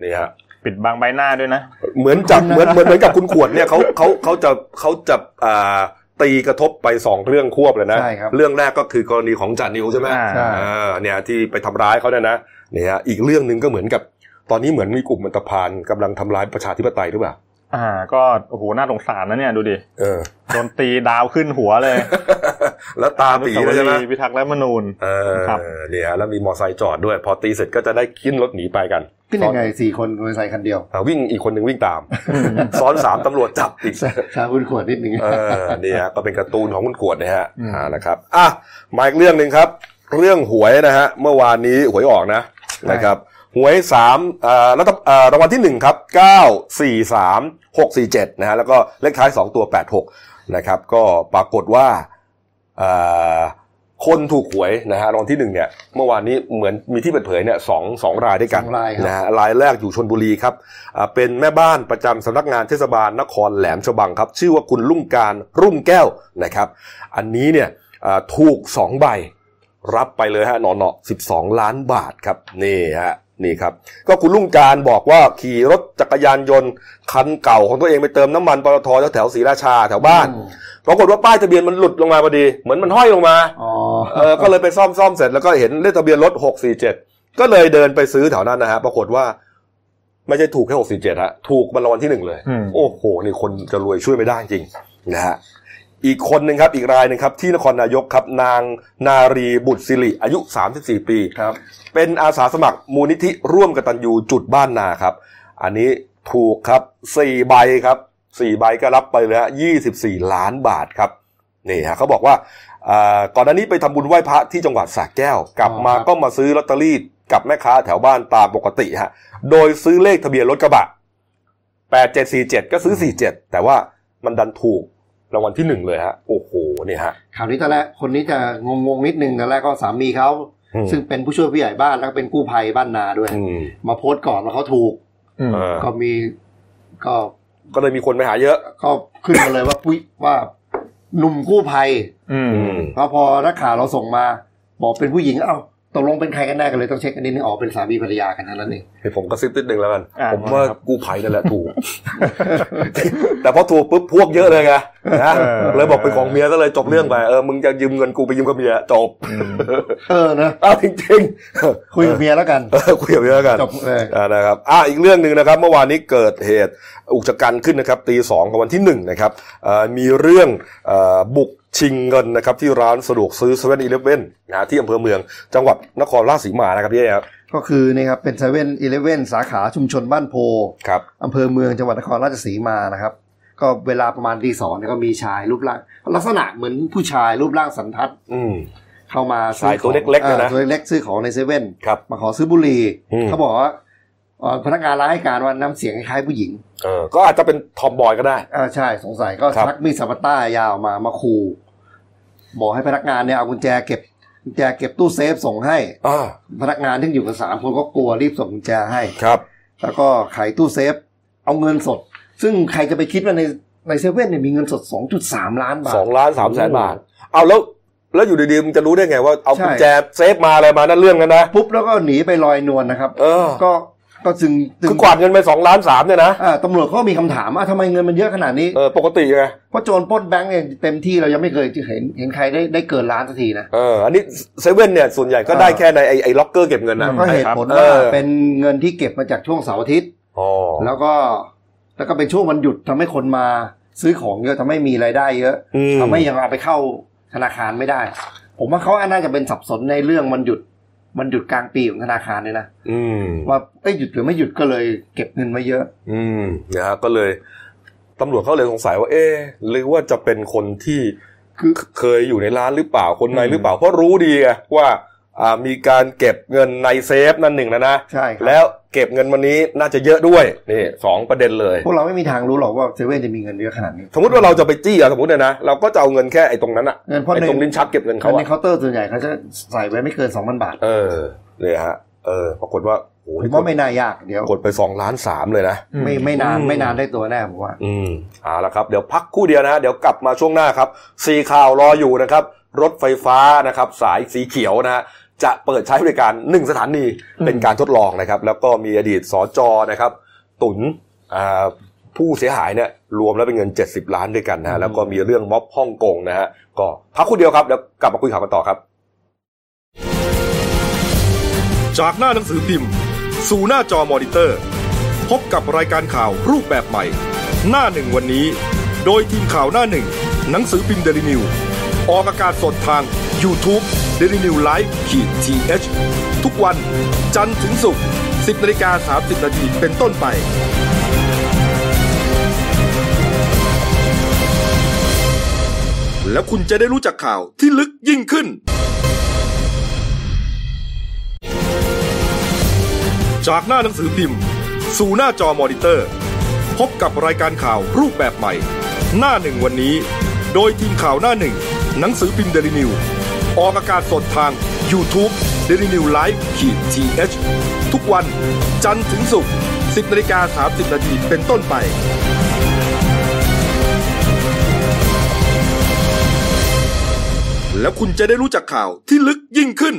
นี่ฮะปิดบังใบหน้าด้วยนะ เหมือนจับเหมือนเหมือนเหมือนกับคุณขวดเนี่ยเขาเขาเขาจะเขาจะอ่า ตีกระทบไปสองเรื่องควบเลยนะใช่ครับเรื่องแรกก็คือกรณีของจานิวใช่ไหมอ่าใช่อ่าเนี่ยที่ไปทำร้ายเขาเนี่ยนะเนี่ยอีกเรื่องหนึ่งก็เหมือนกับ ตอนนี้เหมือนมีกลุ่มมันตพานกำลังทำร้ายประชาธิปไตยหรือเปล่าอ่า ก็โอ้โหน่าสงสารนะเนี่ยดูดิเออโดนตีดาวขึ้นหัวเลย แล้วตาปีเลยใช่ไหมอนุสาวรีย์พิทักษ์รัฐธรรมนูญเออครับเนี่ยแล้วมีมอไซค์จอดด้วย พอตีเสร็จก็จะได้ขึ้นรถหนีไปกันขึ้นยังไงสี่คนมอเตอร์ไซค์คันเดียวอ่าวิ่งอีกคนหนึ่งวิ่งตาม ซ้อนสามตำรวจจับอีกชาคุณขวดนิดนึงเออนี่ฮะก็เป็นการ์ตูนของคุณขวดนะฮะอืมอ่านะครับอะมาอีกเรื่องหนึ่งครับ เรื่องหวยนะฮะเมื่อวานนี้หวยออกนะนะครับหวยสามเอ่อรัฐเอ่อรางวัลที่หนึ่งครับเก้าสี่สามหกสี่เจ็ดนะฮะแล้วก็เลขท้ายสองตัวแปดหกนะครับ ก็ปรากฏว่าเอ่อ คนถูกหวยนะฮะรางวัลที่หนึ่งเนี่ยเมื่อวานนี้เหมือนมีที่เปิดเผยเนี่ยสองสองรายด้วยกันสองรายครับนะฮะรายแรกอยู่ชนบุรีครับอ่าเป็นแม่บ้านประจำสำนักงานเทศบาลนครแหลมฉบังครับ ชื่อว่าคุณลุ่งการรุ่งแก้วนะครับ อันนี้เนี่ยอ่าถูกสองใบรับไปเลยฮะหนอเนาะสิบสองล้านบาทครับนี่ฮะ นี่ครับ ก็คุณลุงการบอกว่าขี่รถจักรยานยนต์คันเก่าของตัวเองไปเติมน้ำมันปตทแถวๆศรีราชาแถวบ้านอืมปรากฏว่าป้ายทะเบียนมันหลุดลงมาพอดี เหมือนมันห้อยลงมาอ๋อเออก็เลยไปซ่อมซ่อมเสร็จแล้วก็เห็นเลขทะเบียนรถหกสี่เจ็ดก็เลยเดินไปซื้อแถวนั้นนะฮะ ปรากฏว่า ไม่ใช่ถูกแค่หกสี่เจ็ดฮะ ถูกมารางวัลที่หนึ่งเลยอืมโอ้โห นี่คนจะรวยช่วยไม่ได้จริงนะฮะ อีกคนหนึ่งครับอีกรายหนึ่งครับที่นครนายกครับนางนารีบุตรสิริอายุ 34 ปีครับ เป็นอาสาสมัครมูลนิธิร่วมกตัญญูจุดบ้านนาครับ อันนี้ถูกครับสี่ใบครับสี่ใบก็รับไปเลยฮะยี่สิบสี่ล้านบาทครับนี่ฮะเขาบอกว่าอ่าก่อนหน้านี้ไปทำบุญไหว้พระที่จังหวัดสระแก้ว กลับมาอ๋อครับก็มาซื้อลอตเตอรี่กับแม่ค้าแถวบ้านตามปกติฮะโดยซื้อเลขทะเบียนรถกระบะแปดเจ็ดสี่เจ็ดก็ซื้อสี่เจ็ดแต่ว่ามันดันถูก รางวัลที่หนึ่งเลยฮะโอ้โหนี่ฮะข่าวนี้ตอนแรกคนนี้จะงงงๆนิดนึงตอนแรกก็สามีเขาอืมซึ่งเป็นผู้ช่วยผู้ใหญ่บ้านแล้วก็เป็นกู้ภัยบ้านนาด้วยอืมมาโพสต์ก่อนว่าเขาถูกอืมเออก็มีก็ก็เลยมีคนไปหาเยอะ ก็ขึ้นมาเลยว่าปุ้ยว่าหนุ่มกู้ภัยอืมอืมเพราะพอนักข่าวเราส่งมา บอกเป็นผู้หญิงเอ้า ตกลงเป็นใครกันแน่กันเลยต้องเช็คกันนิดนึงออกเป็นสามีภรรยากันเท่านั้นเองให้ผมกระซิบนิดนึงแล้วกันอ่าผมว่าครับกู้ภัยนั่นแหละถูก แต่พอถูกปุ๊บพวกเยอะเลยไงนะเออเลยบอกเป็นของเมียก็เลยจบเรื่องไปเออมึงจะยืมเงินกูไปยืมกับเมียจบอืมเออนะอ้าวจริงๆคุยกับเมียแล้วกันเออคุยกับเมียแล้วกันจบเลยอ่านะครับอ่าอีกเรื่องหนึ่งนะครับ เมื่อวานนี้เกิดเหตุอุกฉกรรจ์ขึ้นนะครับตีสองของวันที่หนึ่งนะครับเอ่อมีเรื่องเอ่อบุกชิงเงินนะครับที่ร้านสะดวกซื้อเซเว่นอีเลฟเว่นนะที่อำเภอเมืองจังหวัดนครราชสีมานะครับพี่เอ๋ครับก็คือนี่ครับเป็นเซเว่นอีเลฟเว่นสาขาชุมชนบ้านโพครับอำเภอเมืองจังหวัดนครราชสีมานะครับ ก็เวลาประมาณตีสองเนี่ยก็มีชายรูปร่างลักษณะเหมือนผู้ชายรูปร่างสันทัด อืมเข้ามาชายตัวเล็กๆเนี่ยนะอ่าตัวเล็กๆซื้อของในเซเว่นครับมาขอซื้อบุหรี่อืมเขาบอกว่าเอ่อ พนักงานร้านให้การว่าน้ำเสียงคล้ายๆผู้หญิงเออก็อาจจะเป็นทอมบอยก็ได้อ่าใช่สงสัยก็ครับชักมีดสปาต้ายาวมามาขู่บอกให้พนักงานเนี่ยเอากุญแจเก็บกุญแจเก็บตู้เซฟส่งให้อ่าพนักงานที่อยู่กันสามคนก็กลัวรีบส่งกุญแจให้ครับ แล้วก็ไขตู้เซฟ เอาเงินสด ซึ่งใครจะไปคิดว่าในในเซเว่นเนี่ยมีเงินสด 2.3 ล้านบาทสองล้านสามแสนบาท เอาแล้วแล้วอยู่ดีๆมึงจะรู้ได้ไงว่าเอาใช้กุญแจเซฟมาอะไรมานั่นเรื่องกันนะปุ๊บแล้วก็หนีไปลอยนวลนะครับเออก็ ก็จึงจึงคือกวาดเงินไปสองล้านสามเนี่ยนะอ่าตำรวจเขาก็มีคำถามว่าทำไมเงินมันเยอะขนาดนี้เออปกติไงเพราะโจรปล้นแบงก์เนี่ยเต็มที่เรายังไม่เคยเห็นเห็นใครได้ได้เกินล้านสักทีนะเอออันนี้เซเว่นเนี่ยส่วนใหญ่ก็ได้แค่ในไอ้ไอ้ล็อกเกอร์เก็บเงินนะแล้วก็เหตุผลเอว่าอเป็นเงินที่เก็บมาจากช่วงเสาร์อาทิตย์อ๋อแล้วก็แล้วก็เป็นช่วงวันหยุดทำให้คนมาซื้อของเยอะทำให้มีรายได้เยอะอืมทำให้ยังเอาไปเข้าธนาคารไม่ได้ ผมว่าเขาน่าจะเป็นสับสนในเรื่องวันหยุด วันหยุดกลางปีของธนาคารเนี่ยนะอืมว่าเอ้ยหยุดหรือไม่หยุดก็เลยเก็บเงินไว้เยอะ อืมนะฮะก็เลยตำรวจเขาเลยสงสัยว่า เอ๊ะหรือว่าจะเป็นคนที่คือเคยอยู่ในร้านหรือเปล่าคนในหรือเปล่าเพราะรู้ดีไงว่าอ่า มีการเก็บเงินในเซฟนั่นหนึ่งนะนะใช่ครับแล้วเก็บเงินวันนี้น่าจะเยอะด้วยนี่สองประเด็นเลย พวกเราไม่มีทางรู้หรอกว่าเซเว่นจะมีเงินเยอะขนาดนี้ สมมติว่าเราจะไปจี้อะสมมติเนี่ยนะเราก็จะเอาเงินแค่ไอ้ตรงนั้นอะเงินเพราะไอ้ในตรงลิ้นชักเก็บเงินเขาในอะเคาน์เตอร์ส่วนใหญ่เขาจะใส่ไว้ไม่เกินสองพันบาทเออเนี่ยฮะเออปรากฏว่าโอ้โหผมว่าไม่น่ายากเดี๋ยวกดไปสองล้านสามเลยนะ ไม่ไม่นานอืมไม่นานได้ตัวแน่ผมว่า อืมเอาละครับเดี๋ยวพักครู่เดียวนะฮะเดี๋ยวกลับมาช่วงหน้าครับสีข่าวรออยู่นะครับรถไฟฟ้านะครับสายสีเขียวนะฮะ จะเปิดใช้บริการหนึ่งสถานีเป็นการทดลองนะครับ แล้วก็มีอดีตสจนะครับ ตุนอ่าผู้เสียหายเนี่ยรวมแล้วเป็นเงิน 70 ล้านด้วยกันนะฮะแล้วก็มีเรื่องม็อบฮ่องกงนะฮะก็พักครู่เดียวครับเดี๋ยวกลับมาคุยข่าวกันต่อครับ จากหน้าหนังสือพิมพ์ สู่หน้าจอมอนิเตอร์ พบกับรายการข่าวรูปแบบใหม่ หน้าหนึ่งวันนี้ โดยทีมข่าวหน้าหนึ่งหนังสือพิมพ์เดลิวิวออกอากาศสดทาง YouTube d e l i n e w l i v e ขีดทีเทุกวันจันทร์ถึงศุกร์10นาฬิกา30นาทีเป็นต้นไป แล้วคุณจะได้รู้จักข่าวที่ลึกยิ่งขึ้น จากหน้าหนังสือพิมพ์ สู่หน้าจอมอนิเตอร์ พบกับรายการข่าวรูปแบบใหม่ หน้าหนึ่งวันนี้ โดยทีมข่าวหน้าหนึ่ง หนังสือพิมพ์เดลิวิว ออกอากาศสดทาง YouTube d e l i n e w l i v e ขีดทีทุกวันจันทร์ถึงศุกร์ 10นาฬิกา30นาทีเป็นต้นไป แล้วคุณจะได้รู้จักข่าวที่ลึกยิ่งขึ้น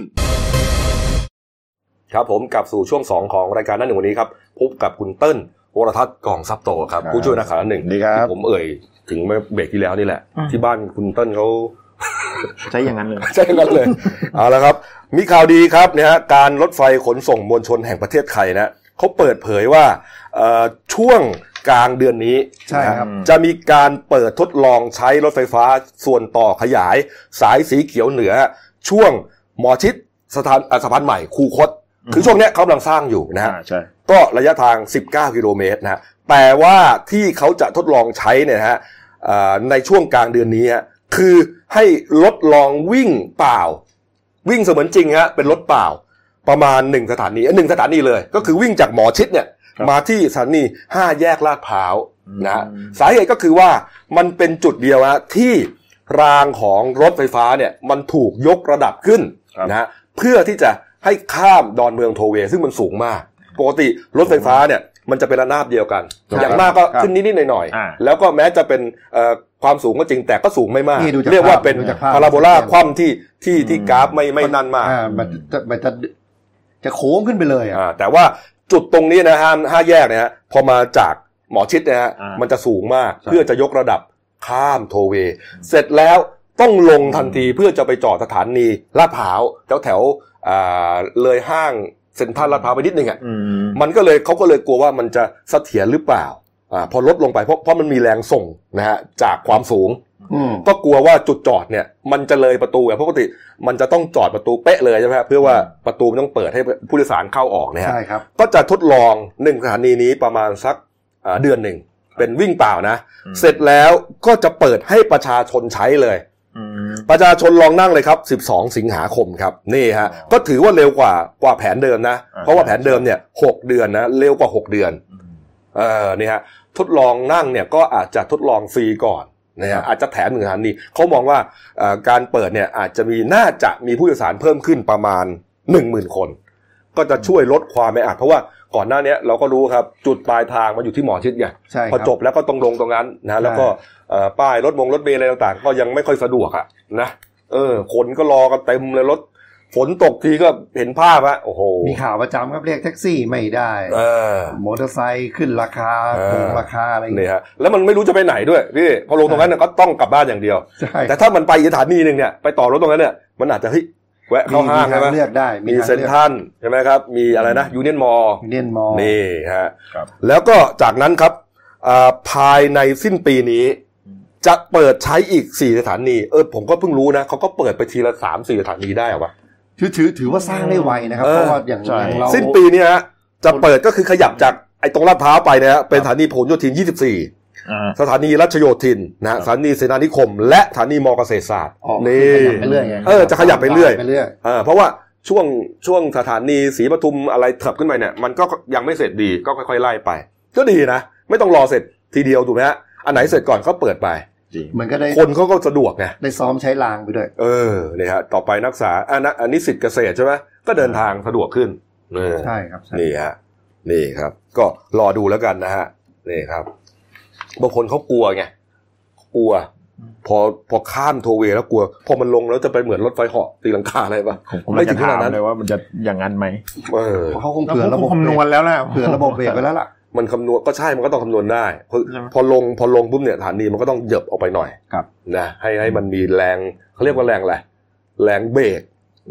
ครับผมกลับสู่ช่วง 2 ของรายการหนั่นหนึ่งวันนี้ครับ พบกับคุณเติ้ลวรทัศน์กองซับโตครับครับผู้ช่วยนักข่าวหน้าหนึ่งดีครับที่ผมเอ่ยถึงเมื่อเบรกที่แล้วนี่แหละอืมที่บ้านคุณเติ้ลเขา ใช่อย่างนั้นเลย ใช่งั้นเลย เอาละครับ มีข่าวดีครับเนี่ยฮะการรถไฟขนส่งมวลชนแห่งประเทศไทยนะเขาเปิดเผยว่าเอ่อช่วงกลางเดือนนี้ใช่ครับนะจะมีการเปิดทดลองใช้รถไฟฟ้าส่วนต่อขยาย สายสีเขียวเหนือ ช่วงหมอชิดสถานอะสะพานใหม่คูคตคือช่วงเนี้ยเขากำลังสร้างอยู่นะฮะอ่าใช่ก็ระยะทาง 19 กิโลเมตรนะฮะแต่ว่าที่เขาจะทดลองใช้เนี่ยนะฮะอ่าในช่วงกลางเดือนนี้ฮะ คือให้รถลองวิ่งเปล่า วิ่งเสมือนจริงฮะเป็นรถเปล่า ประมาณหนึ่งสถานีเอ้ยหนึ่งสถานีเลย ก็คือวิ่งจากหมอชิดเนี่ยครับมาที่สถานีห้าแยกลาดพร้าวนะฮะอืมสาเหตุก็คือว่ามันเป็นจุดเดียวฮะที่รางของรถไฟฟ้าเนี่ยมันถูกยกระดับขึ้นครับนะฮะเพื่อที่จะให้ข้ามดอนเมืองโทเวย์ซึ่งมันสูงมาก ปกติรถไฟฟ้าเนี่ย มันจะเป็นระนาบเดียวกันใช่อย่างมากก็ครับขึ้นนิดๆหน่อยอ่าๆแล้วก็แม้จะเป็นเอ่อความสูงก็จริงแต่ก็สูงไม่มากนี่ดูจากเรียกว่าเป็นภาพดูจากภาพพาราโบลาคว่ำที่ที่ที่กราฟไม่ไม่นั่นมากอ่ามันจะมันจะจะโค้งขึ้นไปเลยอะอ่าแต่ว่าจุดตรงนี้นะฮะห้าแยกเนี่ยฮะพอมาจากหมอชิดเนี่ยฮะอ่ามัมันจะสูงมากใช่เพื่อจะยกระดับข้ามโทเวย์เสร็จแล้วต้องลงทันทีเพื่อจะไปจอดสถานีลาดพร้าวแถวแถวๆอ่าเลยห้าง เซ็นทรัลลาดพร้าวไปนิดนึงอะอืมมันก็เลยเขาก็เลยกลัวว่ามันจะเสถียรหรือเปล่าอ่าพอลดลงไปเพราะเพราะมันมีแรงส่งนะฮะจากความสูงอืมก็กลัวว่าจุดจอดเนี่ย มันจะเลยประตูอะปกติมันจะต้องจอดประตูเป๊ะเลยใช่ไหมครับเพื่อว่าประตูมันต้องเปิดให้ผู้โดยสารเข้าออกเนี่ยฮะใช่ครับก็จะทดลองหนึ่งสถานีนี้ประมาณสักอ่าเดือนหนึ่งเป็นวิ่งเปล่านะอืมเสร็จแล้วก็จะเปิดให้ประชาชนใช้เลยอืม ประชาชนลองนั่งเลยครับ 12 สิงหาคมครับนี่ฮะอ๋อก็ถือว่าเร็วกว่ากว่าแผนเดิมนะอ่าเพราะว่าแผนเดิมเนี่ยหกเดือนนะเร็วกว่า 6 เดือนเออนี่ฮะทดลองนั่งเนี่ยก็อาจจะทดลองฟรีก่อนนะครัฮะบอาจจะแถมหนึ่งสถานีเขามองว่าเอ่อการเปิดเนี่ยอาจจะมีน่าจะมีผู้โดยสารเพิ่มขึ้นประมาณ 1 0,000 คน ก็จะช่วยลดความไม่อาจเพราะว่าก่อนหน้าเนี้ยเราก็รู้ครับจุดปลายทางมันอยู่ที่หมอชิดไงใช่คพอรับจบแล้วก็ต้องลงตรงนั้นนะแล้วก็เอ่อ ป้ายรถมงรถเมล์อะไรต่างๆ ก็ยังไม่ค่อยสะดวกอะนะเออคนก็รอกันเต็มเลยรถฝนตกทีก็เห็นภาพอะโอ้โหมีข่าวประจำครับเรียกแท็กซี่ไม่ได้เออมอเตอร์ไซค์ขึ้นราคาเออโกงราคาอะไรอย่างนี่เงี้ยฮะแล้วมันไม่รู้จะไปไหนด้วยพี่พอลงตรงนั้นเนี่ยก็ต้องกลับบ้านอย่างเดียวใช่แต่ถ้ามันไปอีกสถานีหนึ่งเนี่ยไปต่อรถตรงนั้นเนี่ยมันอาจจะเฮ้ยแวะเข้าห้างมีใช่ไหมทางเลือกได้มีทางเลือกเซ็นทรัลใช่ไหมครับ มีอะไรนะยูเนียนมอลล์ยูเนียนมอลล์นี่ฮะครับแล้วก็จากนั้นครับอ่าภายในสิ้นปีนี้ จะเปิดใช้อีกสี่สถานีเออผมก็เพิ่งรู้นะเขาก็เปิดไปทีละสามสี่สถานีได้เหรอวะถือถือถือว่าสร้างได้ไวนะครับเออเพราะว่าอย่างใช่อย่างเราสิ้นปีนี้ฮะจะเปิดก็คือขยับจากไอ้ตรงลาดพร้าวไปนะฮะเป็นสถานีผลโยธิน 24อ่าสถานีรัชโยธินนะฮะสถานีเสนานิคม และสถานีมอเกษตรศาสตร์ออกนี่ขยับไปเรื่อยไงเออจะขยับไปเรื่อยไปเรื่อยเออเพราะว่าช่วงช่วงสถานีศรีปทุมอะไรเถิบขึ้นไปเนี่ยมันก็ยังไม่เสร็จดีก็ค่อยๆไล่ไป ก็ดีนะ ไม่ต้องรอเสร็จทีเดียวถูกไหมฮะ อันไหนเสร็จก่อนก็เปิดไปจริงมันก็ได้คนเขาก็สะดวกไงได้ซ้อมใช้รางไปด้วย เออเนี่ยฮะต่อไปนักศึกษาอ่านะอันนี้สิทธิ์เกษตรใช่ไหมก็เดินทางสะดวกขึ้นเออใช่ครับใช่นี่ฮะนี่ครับ ก็รอดูแล้วกันนะฮะนี่ครับบางคนเขากลัวไงกลัว พอพอข้ามโทเวย์แล้วกลัว พอมันลงแล้วจะไปเหมือนรถไฟเหาะตีลังกาอะไรปะผมไม่ไม่ถึถึงงขขนานาดดนั้นั้นนเลยว่ามันจะอย่างนั้นไหมเออเพราะเขาคงแล้วเผื่อระบบคำนวณแล้วแหละเผื่อระบบเบรกไปแล้วล่ะ มันคำนวณก็ใช่มันก็ต้องคำนวณได้พอใช่ไหมพอลงพอลงปุ๊บเนี่ยฐานีมันก็ต้องเหยียบออกไปหน่อยครับนะให้ให้มันมีแรงเขาเรียกว่าแรงอะไรแรงเบรก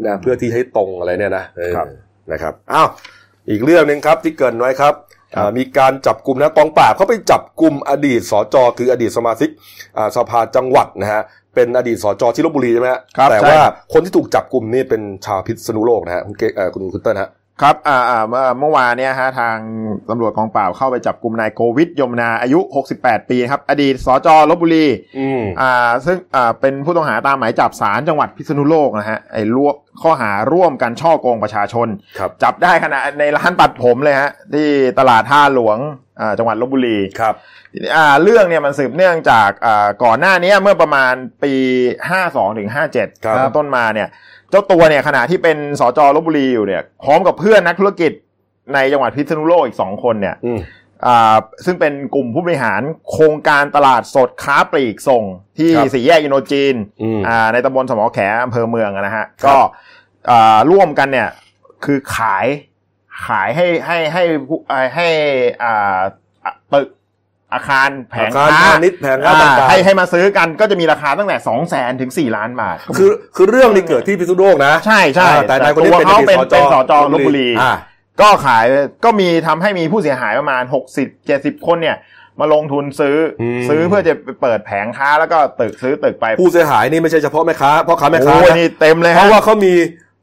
นะเพื่อที่ให้ตรงอะไรเนี่ยนะเออครับนะครับอ้าวอีกเรื่องหนึ่งครับที่เกรินไว้ครับอ่ามีการจับกลุ่มนะกองปราบเขาไปจับกลุ่มอดีตสจคืออดีตสมาชิกอ่าสภาจังหวัดนะฮะเป็นอดีตสจที่ลบบุรีใช่ไหมฮะครับแต่ใช่ว่าคนที่ถูกจับกลุ่มนี่เป็นชาวพิษณุโลกนะฮะคุณเกเอ่อคุณคุณเติ้ลฮะ ครับ อ่าอ่าเมื่อเมื่อวานเนี่ยฮะทางตำรวจกองปราบเข้าไปจับกลุ่มนายโกวิทยมนาอายุ 68 ปีครับ อดีตสจลบบุรีอืมอ่า ซึ่งอ่าเป็นผู้ต้องหาตามหมายจับศาลจังหวัดพิษณุโลกนะฮะไอ้ร่วมข้อหาร่วมกันช่อโกงประชาชนครับจับได้ขณะในร้านตัดผมเลยฮะ ที่ตลาดท่าหลวงอ่าจังหวัดลบบุรีครับอ่าเรื่องเนี่ยมันสืบเนื่องจากอ่าก่อนหน้านี้เมื่อประมาณปี 52ถึง57ครับต้นมาเนี่ย เจ้าตัวเนี่ยขณะที่เป็นสจลบบุรีอยู่เนี่ยพร้อมกับเพื่อนนักธุรกิจในจังหวัดพิษณุโลกอีกสองคนเนี่ยอืมอ่าซึ่งเป็นกลุ่มผู้บริหารโครงการตลาดสดค้าปลีกส่ง ที่ครับสี่แยกอินโดจีนอืมอ่าในตำบลสมอแขอำเภอเมืองอะนะฮะครับก็อ่าร่วมกันเนี่ยคือขายขายให้ให้ให้ผู้เอ่อให้อ่าอะตึก อาคารแผงอาคารค้าพาณิชย์แผงค้าอ่าต่างๆให้ให้มาซื้อกันก็จะมีราคาตั้งแต่สองแสนถึงสี่ล้านบาท คือคือเรื่องนี้เกิดที่พิษณุโลกนะ ใช่ใช่อ่าแต่นายคนนี้ตัวเป็นเขาเป็นอดีตเป็นสจลลพบบุบุรีรีอ่าก็ขายก็มีทำให้มีผู้เสียหายประมาณหกสิบเจ็ดสิบคนเนี่ยมาลงทุนซื้ออมซื้อเพื่อจะไปเปิดแผงค้าแล้วก็ตึกซื้อตึกไป ผู้เสียหายนี่ไม่ใช่เฉพาะแม่ค้าพ่อค้าแม่ค้าโอ้ยนะนี่เต็มเลยเพฮะราะว่าเขามี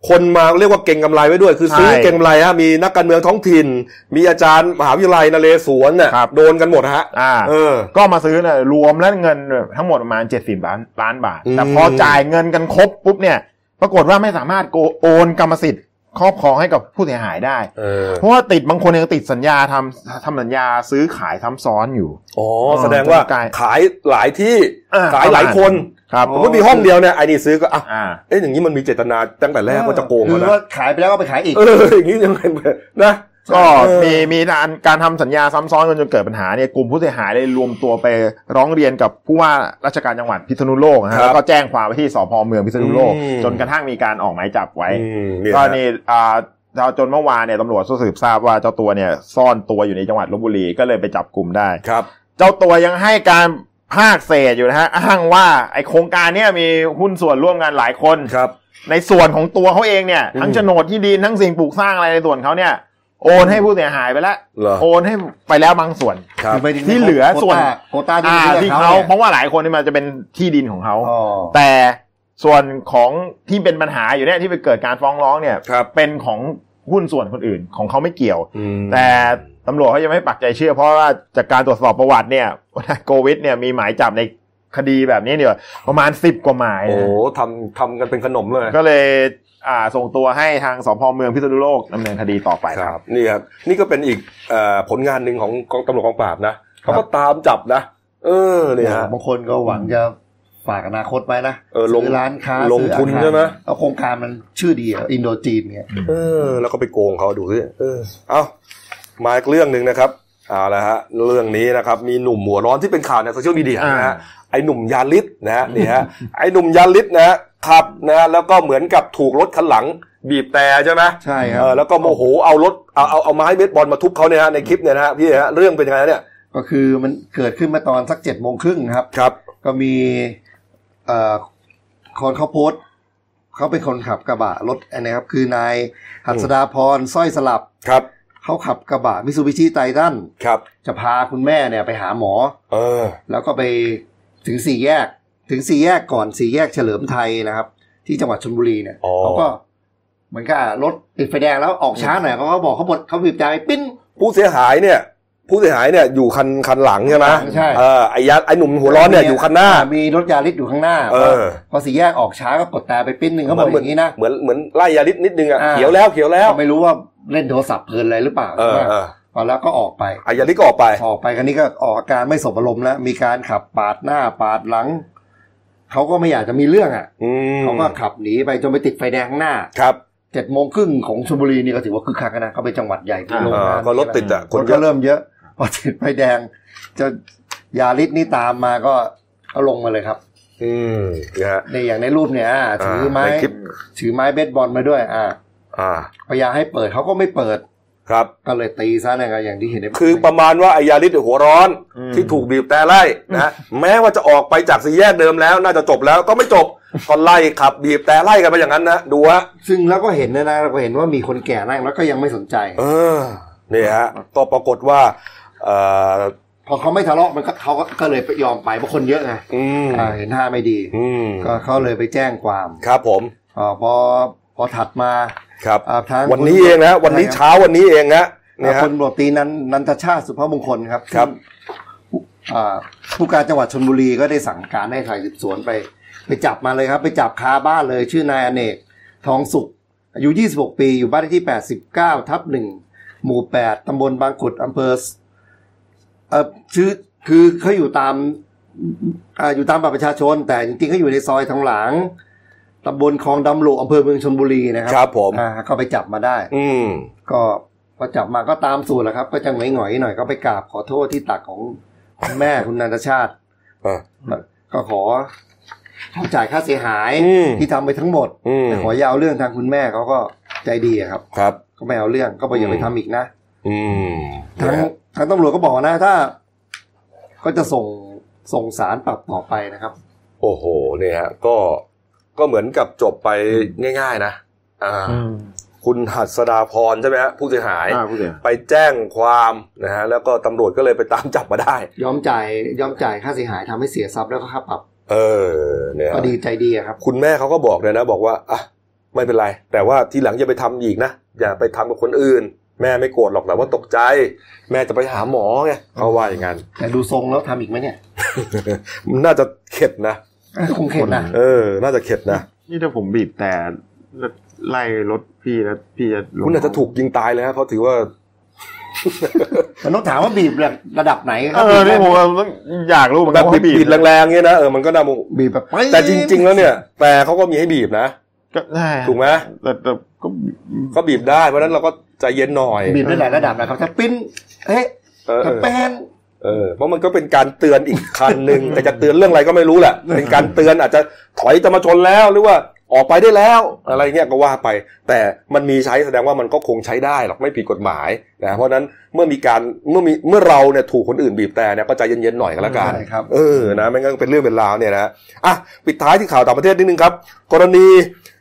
คนมาเรียกว่าเก่งกำไรไว้ด้วย คือซื้อใช่เก่งกำไรฮะมีนักการเมืองท้องถิ่น มีอาจารย์มหาวิทยาลัยนเรศวรเนี่ยครับโดนกันหมดฮะอ่าเออ ก็มาซื้อเนี่ยรวมแล้วเงินทั้งหมดประมาณเจ็ดสิบล้านล้านบาทอืมแต่พอจ่ายเงินกันครบปุ๊บเนี่ย ปรากฏว่าไม่สามารถโกโอนกรรมสิทธิ์ครอบครองให้กับผู้เสียหายได้เออเพราะว่าติดบางคนยังติดสัญญาทำทำสัญญาซื้อขายซ้ำซ้อนอยู่ อ๋อ แสดงว่าใช่ขายหลายที่อ่าขายหลายคน ครับผมว่ามีห้องเดียวเนี่ยไอ้นี่ซื้อก็อะอ่าเอ๊ะอย่างนี้มันมีเจตนาตั้งแต่แรกว่าจะโกงคือะอนะว่าขายไปแล้วก็ไปขายอีกเอออย่างนี้ยังไงนะก็เออมีมีการการทำสัญญาซ้ำซ้อนกันจนเกิดปัญหาเนี่ยกลุ่มผู้เสียหายเลยรวมตัวไปร้องเรียนกับผู้ว่าราชการจังหวัดพิษณุโลกนะครัฮะบแล้วก็แจ้งความไปที่สพเมืองพิษณุโลกอืมจนกระทั่งมีการออกหมายจับไว้อืมเนี่ยก็ฮะนี่อ่าจนเมื่อวานเนี่ยตำรวจสืบทราบว่าเจ้าตัวเนี่ยซ่อนตัวอยู่ในจังหวัดลบบุรีก็เลยไปจับกลุ่มได้ครับ เจ้าตัวยังให้การ ภาคเศษอยู่นะฮะอ้างว่าไอโครงการเนี้มีหุ้นส่วนร่วมกันหลายคนครับ ในส่วนของตัวเขาเองเนี่ยอืมทั้งโฉนดที่ดินทั้งสิ่งปลูกสร้างอะไรในส่วนเขาเนี่ยโอนให้ผู้เสียหายไปแล้วเหรอ โอนให้ไปแล้วบางส่วน ครับคือไปถึงที่เหลือส่วนโควต้าโควต้าอ่าที่ที่เขาเขาเนี่ยเพราะว่าหลายคนนี่มันจะเป็นที่ดินของเขาอ๋อแต่ส่วนของที่เป็นปัญหาอยู่เนี่ยที่ไปเกิดการฟ้องร้องเนี่ย ครับ เป็นของหุ้นส่วนคนอื่นของเขาไม่เกี่ยวอืมแต่ ตำรวจเขายังไม่ปักใจเชื่อ เพราะว่าจากการตรวจสอบประวัติเนี่ยนายโกวิทเนี่ยมีหมายจับในคดีแบบนี้เนี่ยประมาณสิบกว่าหมายโอ้นะโหทำทำกันเป็นขนมเลย ก็เลยอ่าส่งตัวให้ทางสพเมืองพิษณุโลกดำเนินคดีต่อไปคครัรับบนี่ครับนี่ก็เป็นอีกเอ่อผลงานหนึ่งของกองตำรวจกองปราบนะเขาก็ตามจับนะ เออเนี่ยฮะบางคนก็หวังจะฝากอนาคตไว้นะเออลงซื้อร้านค้าลงทุนซื้ออาคารใช่ไหมเอาโครงการมันชื่อดีอะอินโดจีนเนี่ยเออแล้วก็ไปโกงเขาดูสิเออเอา มาอีกเรื่องหนึ่งนะครับเอาละฮะเรื่องนี้นะครับมีหนุ่มหัวร้อนที่เป็นข่าวในโซเชียลมีเดียนะฮะไอ้หนุ่มยาลิสนะฮะนี่ฮะไอ้หนุ่มยาลิสนะฮะขับนะฮะแล้วก็เหมือนกับถูกรถคันหลังบีบแต่ใช่ไหมใช่ครับเออแล้วก็โมโหเอารถเอาเอาเอาไม้เบสบอลมาทุบเขาเนี่ยฮะในคลิปเนี่ยนะฮะพี่ฮะเรื่องเป็นยังไงเนี่ยก็คือมันเกิดขึ้นมาตอนสักเจ็ดโมงครึ่งครับครับ ก็มีเอ่อคนเขาโพสต์เขาเป็นคนขับกระบะรถอันนี้ครับคือนายหัสดาพรสร้อยสลับครับ เขาขับกระบะมิซูบิชิไททันครับ จะพาคุณแม่เนี่ยไปหาหมอ เออ แล้วก็ไปถึงสี่แยก ถึงสี่แยกก่อนสี่แยกเฉลิมไทยนะครับ ที่จังหวัดชลบุรีเนี่ยอ๋อเขาก็เหมือนกับรถติดไฟแดงแล้วออกช้าหน่อยเขาก็บอกเขาบดเขาบีบแต่ไปปิ้นผู้เสียหายเนี่ยผู้เสียหายเนี่ยอยู่คันคันหลังใช่ไหมใช่เออไอ้ยัดไอ้หนุ่มหัวร้อนเนี่ยอยู่คันหน้า มีรถยาริสอยู่ข้างหน้า เออ พอสี่แยกออกช้าก็กดแต่ไปปิ้นหนึ่งเขาบอกอย่างนี้นะ เหมือนเหมือนไล่ยาลิสนิดนึงอะอ่าเขียวแล้วเขียวแล้ว ไม่รู้ว่า เล่นโทรศัพท์เพลินอะไรหรือเปล่าเออเออพอแล้วก็ออกไปไอ้ยาลิสก็ออกไป ออกไปคันนี้ก็ออกอาการไม่สบอารมณ์แล้ว มีการขับปาดหน้าปาดหลัง เขาก็ไม่อยากจะมีเรื่องอะอืมเขาก็ขับหนีไปจนไปติดไฟแดงข้างหน้าครับเจ็ดโมงครึ่งของชลบุรีนี่ก็ถือว่าคึกคักนะเขาเป็นจังหวัดใหญ่ที่โรงอ่างานก็รถติดอะคคนนเยก็อะเริ่มเยอะ พอติดไฟแดง จะยาริสนี่ตามมาก็ก็ลงมาเลยครับ อืมนะฮะในอย่างในรูปเนี่ยอ่าถือไม้ในคลิปถือไม้เบสบอลมาด้วย อ่า อ่าพยายามให้เปิดเขาก็ไม่เปิดครับก็เลยตีซะนะครับอย่างที่เห็นในคือประมาณว่าไอ้ยาลิสหัวร้อนอืมที่ถูกบีบแต่ไล่นะฮะแม้ว่าจะออกไปจากสี่แยกเดิมแล้ว น่าจะจบแล้วก็ไม่จบก็ไล่ขับบีบแต่ไล่กันไปอย่างนั้นนะดูฮะซึ่งแล้วก็เห็นนะนะเราก็เห็นว่ามีคนแก่นั่งแล้วก็ยังไม่สนใจ เออนี่ฮะก็ปรากฏว่าเอ่อพอเขาไม่ทะเลาะมันก็เขาก็ก็เลยไปยอมไปเพราะคนเยอะไงอืมอ่าเห็นท่าไม่ดีอืมก็เขาเลยไปแจ้งความครับผมอ่าพอ พอถัดมาครับอ่าทางวันนี้เองนะวันนี้เช้าวันนี้เองนะเนี่ยอ่าฮะพลตำรวจตรีนันนันทชาติสุภาพมงคลครับครับซึ่งอ่าผู้การจังหวัดชลบุรีก็ได้สั่งการให้ฝ่ายสืบสวนไป ไปจับมาเลยครับ ไปจับคาบ้านเลยชื่อนายอเนกทองสุข อายุ 26 ปีอยู่บ้านเลขที่ 89 ทับ1หมู่ 8 ตำบลบางขุดอำเภอสเอ่อชื่อคือเขาอยู่ตามอ่าอยู่ตามบัตรประชาชน แต่จริงๆเขาอยู่ในซอยทางหลัง ตำบลคลองดำโลอำเภอเมืองชลบุรีนะครัครับผมอ่าก็ไปจับมาได้ อืมก็พอจับมาก็ตามสูตรแหละครับ ก็จะหงอยๆหน่อยก็ไปกราบขอโทษที่ตักของคุณแม่คุณนันทชาติอ่าก็ขอจ่ายค่าเสียหายอืมที่ทำไปทั้งหมดอืม แต่ขอยาวเรื่องทางคุณแม่เขาก็ใจดีอะครับ ครับ ก็ไม่เอาเรื่องก็บอกอย่าไปอืม ทำอีกนะ อืมทางนะฮะทางตำรวจก็บอกนะถ้า ก็จะส่งส่งสารปรับต่อไปนะครับ โอ้โหเนี่ยฮะก็ ก็เหมือนกับจบไปง่าย ๆ นะอ่าคุณหัสดาพรใช่ไหมฮะผู้เสียหายอ่าผู้เสียหายไปแจ้งความนะฮะแล้วก็ตำรวจก็เลยไปตามจับมาได้ ยอมจ่ายยอมจ่ายค่าเสียหายทำให้เสียทรัพย์แล้วก็ค่าปรับ เออเนี่ยก็ดีใจดีอะครับ คุณแม่เขาก็บอกเลยนะ บอกว่าอะไม่เป็นไร แต่ว่าทีหลังอย่าไปทำอีกนะ อย่าไปทำกับคนอื่น แม่ไม่โกรธหรอกแต่ว่าตกใจ แม่จะไปหาหมอไงเขาว่าอย่างนั้นแต่ดูทรงแล้วทำอีกไหมเนี่ยมันน่าจะเข็ดนะ คงเข็ดนะเออ น่าจะเข็ดนะ นี่ถ้าผมบีบแต่แล้วไล่รถพี่แล้วพี่จะลงคุณอาจจะถูกยิงตายเลยฮะเพราะถือว่ามันต้องถามว่าบีบระดับไหนคเอรัอนี่ผมอยากรู้เหมือนแบกับนว่าบีบบีบีบแรงๆเงี้ยนะเออมันก็น่าโมโหบีบแบบปึ๊ดแต่จริง ๆ แล้วเนี่ยแปรเขาก็มีให้บีบนะก็ใช่ถูกไหมแต่แต่ก็ก็บีบได้เพราะฉะนั้นเราก็ใจเย็นหน่อย บีบได้หลายระดับนะครับถ้าปิ้นเอ๊ะเออเอถ้าอแป้น เออเพราะมันก็เป็นการเตือนอีกคันหนึ่งแต่จะเตือนเรื่องอะไรก็ไม่รู้แหละเป็นการเตือนอาจจะถอยจะมาชนแล้วหรือว่าออกไปได้แล้วอะไรเงี้ยก็ว่าไป แต่มันมีใช้แสดงว่ามันก็คงใช้ได้หรอกไม่ผิดกฎหมายนะเพราะฉะนั้นเมื่อมีการเมื่อมีเมื่อเราเนี่ยถูกคนอื่นบีบแต่เนี่ยก็ใจเย็นๆหน่อยก็แล้วกันใช่ครับเออนะไม่งั้นก็เป็นเรื่องเป็นราวเนี่ยนะอะปิดท้ายที่ข่าวต่างประเทศนิดนึงครับ กรณี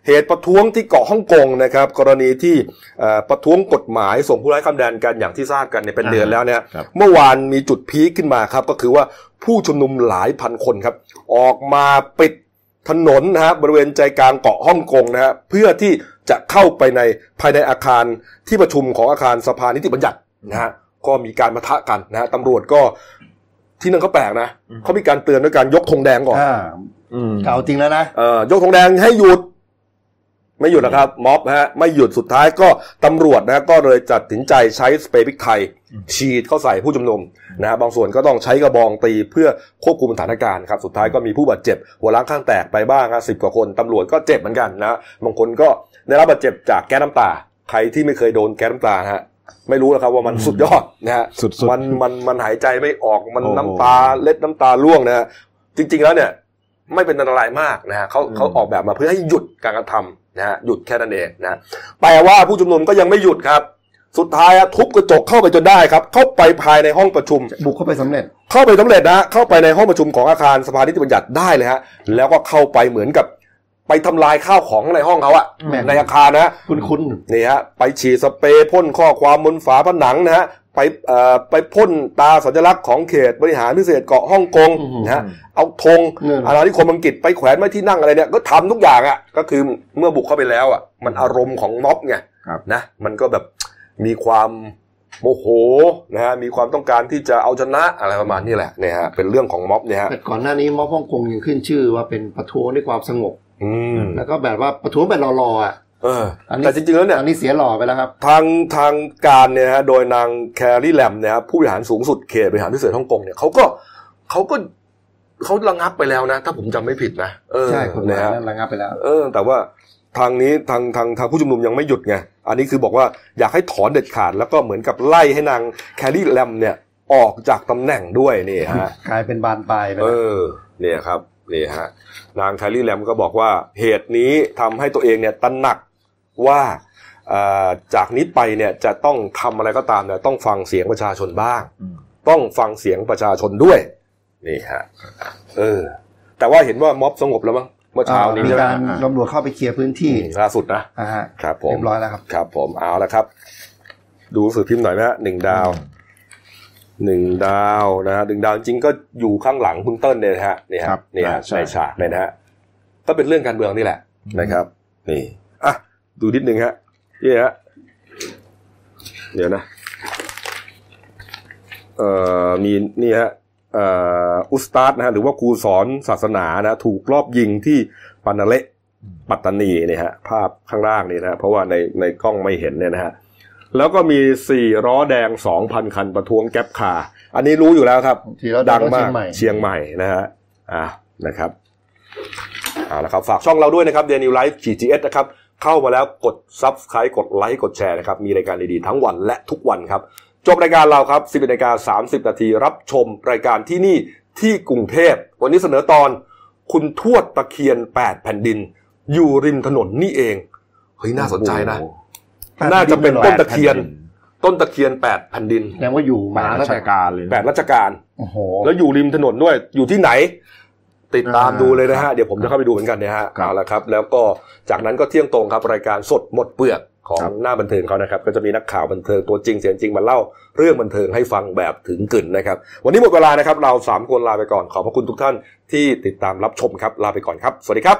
เหตุประท้วงที่เกาะฮ่องกงนะครับกรณีที่เอ่อประท้วงกฎหมายส่งผู้ร้ายข้ามแดนกันอย่างที่ทราบกันเนี่ยเป็นเดือนแล้วเนี่ยครับเมื่อวานมีจุดพีคขึ้นมาครับก็คือว่าผู้ชุมนุมหลายพันคนครับ ออกมาปิดถนนนะฮะบริเวณใจกลางเกาะฮ่องกงนะฮะเพื่อที่จะเข้าไปในภายในอาคารที่ประชุมของอาคารสภานิติบัญญัตินะฮะก็มีการมาทะกันนะฮะตำรวจก็ที่นั่นเขาแปลกนะเขามีการเตือนด้วยการยกธงแดงก่อนอ่าอืมเก่าจริงแล้วนะเอ่อยกธงแดงให้หยุด ไม่หยุดนะครับม็อบฮะไม่หยุดสุดท้ายก็ตำรวจนะก็เลยจัดสินใจใช้สเปรย์พริกไทย ฉีดเข้าใส่ผู้ชุมนุมนะฮะบางส่วนก็ต้องใช้กระบองตีเพื่อควบคุมสถานการณ์ครับสุดท้ายก็มีผู้บาดเจ็บ หัวล้างข้างแตกไปบ้างครับสิบกว่าคนตำรวจก็เจ็บเหมือนกันนะบางคนก็ได้รับบาดเจ็บจากแก๊สน้ำตา ใครที่ไม่เคยโดนแก๊สน้ำตานะฮะไม่รู้นะครับว่ามันสุดยอดนะฮะสุดๆมันมันมันหายใจไม่ออกมันโอ้โหน้ำตาเล็ดน้ำตาร่วงนะฮะจริง ๆแล้วเนี่ยไม่เป็นอันตรายมากนะฮะเขาอืมเขาออกแบบมาเพื่อให้หยุดการกระทำ นะฮะหยุดแค่นั้นเองนะแต่ว่าผู้ชุมนุมก็ยังไม่หยุดครับ สุดท้ายอะทุบกระจกเข้าไปจนได้ครับ เข้าไปภายในห้องประชุม บุกเข้าไปสำเร็จ เข้าไปสำเร็จนะฮะเข้าไปในห้องประชุมของอาคารสภานิติบัญญัติได้เลยฮะแล้วก็เข้าไปเหมือนกับไปทำลายข้าวของในห้องเขาอะแม่นในอาคารนะ คุณคุณนี่ฮะไปฉีดสเปรย์พ่นข้อความบนฝาผนังนะฮะ ไปเอ่อไปพ่นตาสัญลักษณ์ของเขตบริหารพิเศษเกาะฮ่องกงนะฮะเอาธงเงินอาณานิคมอังกฤษไปแขวนไว้ที่นั่งอะไรเนี่ยก็ทำทุกอย่างอะ่ะก็คือเมื่อบุกเข้าไปแล้วอะ่ะมันอารมณ์ของม็อบไงครับนะมันก็แบบมีความโมโหนะฮะมีความต้องการที่จะเอาชนะอะไรประมาณนี้แหละเนี่ยฮะเป็นเรื่องของม็อบเนี่ยฮะแต่ก่อนหน้านี้ม็อบฮ่องกงยังขึ้นชื่อว่าเป็นประท้วงด้วยความสงบอืมแล้วก็แบบว่าประท้วงแบบรอๆอะ เอออันนี้แต่จริงๆแล้วเนี่ยอันนี้เสียหล่อไปแล้วครับ ทางทางการเนี่ยฮะโดยนางแคร์รี่แลมเนี่ยฮะผู้บริหารสูงสุดเขตบริหารพิเศษฮ่องกงเนี่ยเขาก็เขาก็เขาระงับไปแล้วนะ ถ้าผมจำไม่ผิดนะเออใช่กฎหมายนะฮะนั้นระงับไปแล้ว เออ แต่ว่าทางนี้ทางทางทางผู้ชุมนุมยังไม่หยุดไง อันนี้คือบอกว่าอยากให้ถอนเด็ดขาด แล้วก็เหมือนกับไล่ให้นางแคร์รี่แลมเนี่ยออกจากตำแหน่งด้วยนี่ฮะกลายเป็นบานปลายไปเอแล้วอเนี่ยครับนี่ฮะนางแคลรี่แลมก็บอกว่าเหตุนี้ทำให้ตัวเองเนี่ยตระหนัก ว่าเอ่อจากนี้ไปเนี่ยจะต้องทำอะไรก็ตามเนี่ยต้องฟังเสียงประชาชนบ้างอืมต้องฟังเสียงประชาชนด้วยนี่ฮะเออ แต่ว่าเห็นว่าม็อบสงบแล้วมั้งเมื่อเช้านี้มีใช่ไหมการตำรวจเข้าไปเคลียร์พื้นที่อืมล่าสุดนะอ่าฮะครับผมเรียบร้อยแล้วครับครับผมเอาละครับ ดูสื่อพิมพ์หน่อยไหมฮะหนึ่งดาวหนึ่งดาวนะฮะหนึ่งดาวจริงๆก็อยู่ข้างหลังคุณเติ้ลเนี่ยนะฮะนี่ครัฮะบนี่ฮะใช่ในฉากเนี่ยนะฮะก็เป็นเรื่องการเมืองนี่แหละนะครับ นี่อะ ดูนิดนึงฮะนี่ฮะเดี๋ยวนะเอ่อมีนี่ฮะเอ่ออุสตาดนะฮะหรือว่าครูสอนศาสนานะถูกรอบยิงที่ปานาเละปัตตานีเนี่ยฮะภาพข้างล่างนี่นะฮะเพราะว่าในในกล้องไม่เห็นเนี่ยนะฮะแล้วก็มีสี่ล้อแดงสองพันคันประท้วงแก๊ปคาร์อันนี้รู้อยู่แล้วครับสี่ล้อแดงดังมากเชียงใหม่เชียงใหม่นะฮะอ่านะครับเอาละครับ ฝากช่องเราด้วยนะครับเดนิวไลฟ์ GTS นะครับ เข้ามาแล้วกด Subscribe กดไลค์กดแชร์นะครับ มีรายการดีๆทั้งวันและทุกวันครับ จบรายการเราครับ 11นาฬิกา30 นาทีรับชมรายการที่นี่ที่กรุงเทพ วันนี้เสนอตอน คุณทวดตะเคียน 8 แผ่นดิน อยู่ริมถนนนี่เอง เฮ้ยน่าสนใจนะโอ้โหน่าจะเป็นต้นตะเคียนแปดแผ่นดิต้นตะเคียนแปดแผ่นดินแสดงว่าอยู่แปมาดตั้รางชแต่การเลยแปดรัชการโอ้โหแล้วอยู่ริมถนนด้วยอยู่ที่ไหน ติดตามอ่าดูเลยนะฮะ เดี๋ยวผมจะเข้าไปดูเหมือนกันนะฮะครับเอาละครับ แล้วก็จากนั้นก็เที่ยงตรงครับรายการสดหมดเปลือกของครับหน้าบันเทิงเขานะครับ ก็จะมีนักข่าวบันเทิงตัวจริงเสียงจริงมาเล่าเรื่องบันเทิงให้ฟังแบบถึงกึ่นนะครับ วันนี้หมดเวลานะครับ เราสามคนลาไปก่อนขอบพระคุณทุกท่านที่ติดตามรับชมครับลาไปก่อนครับ สวัสดีครับ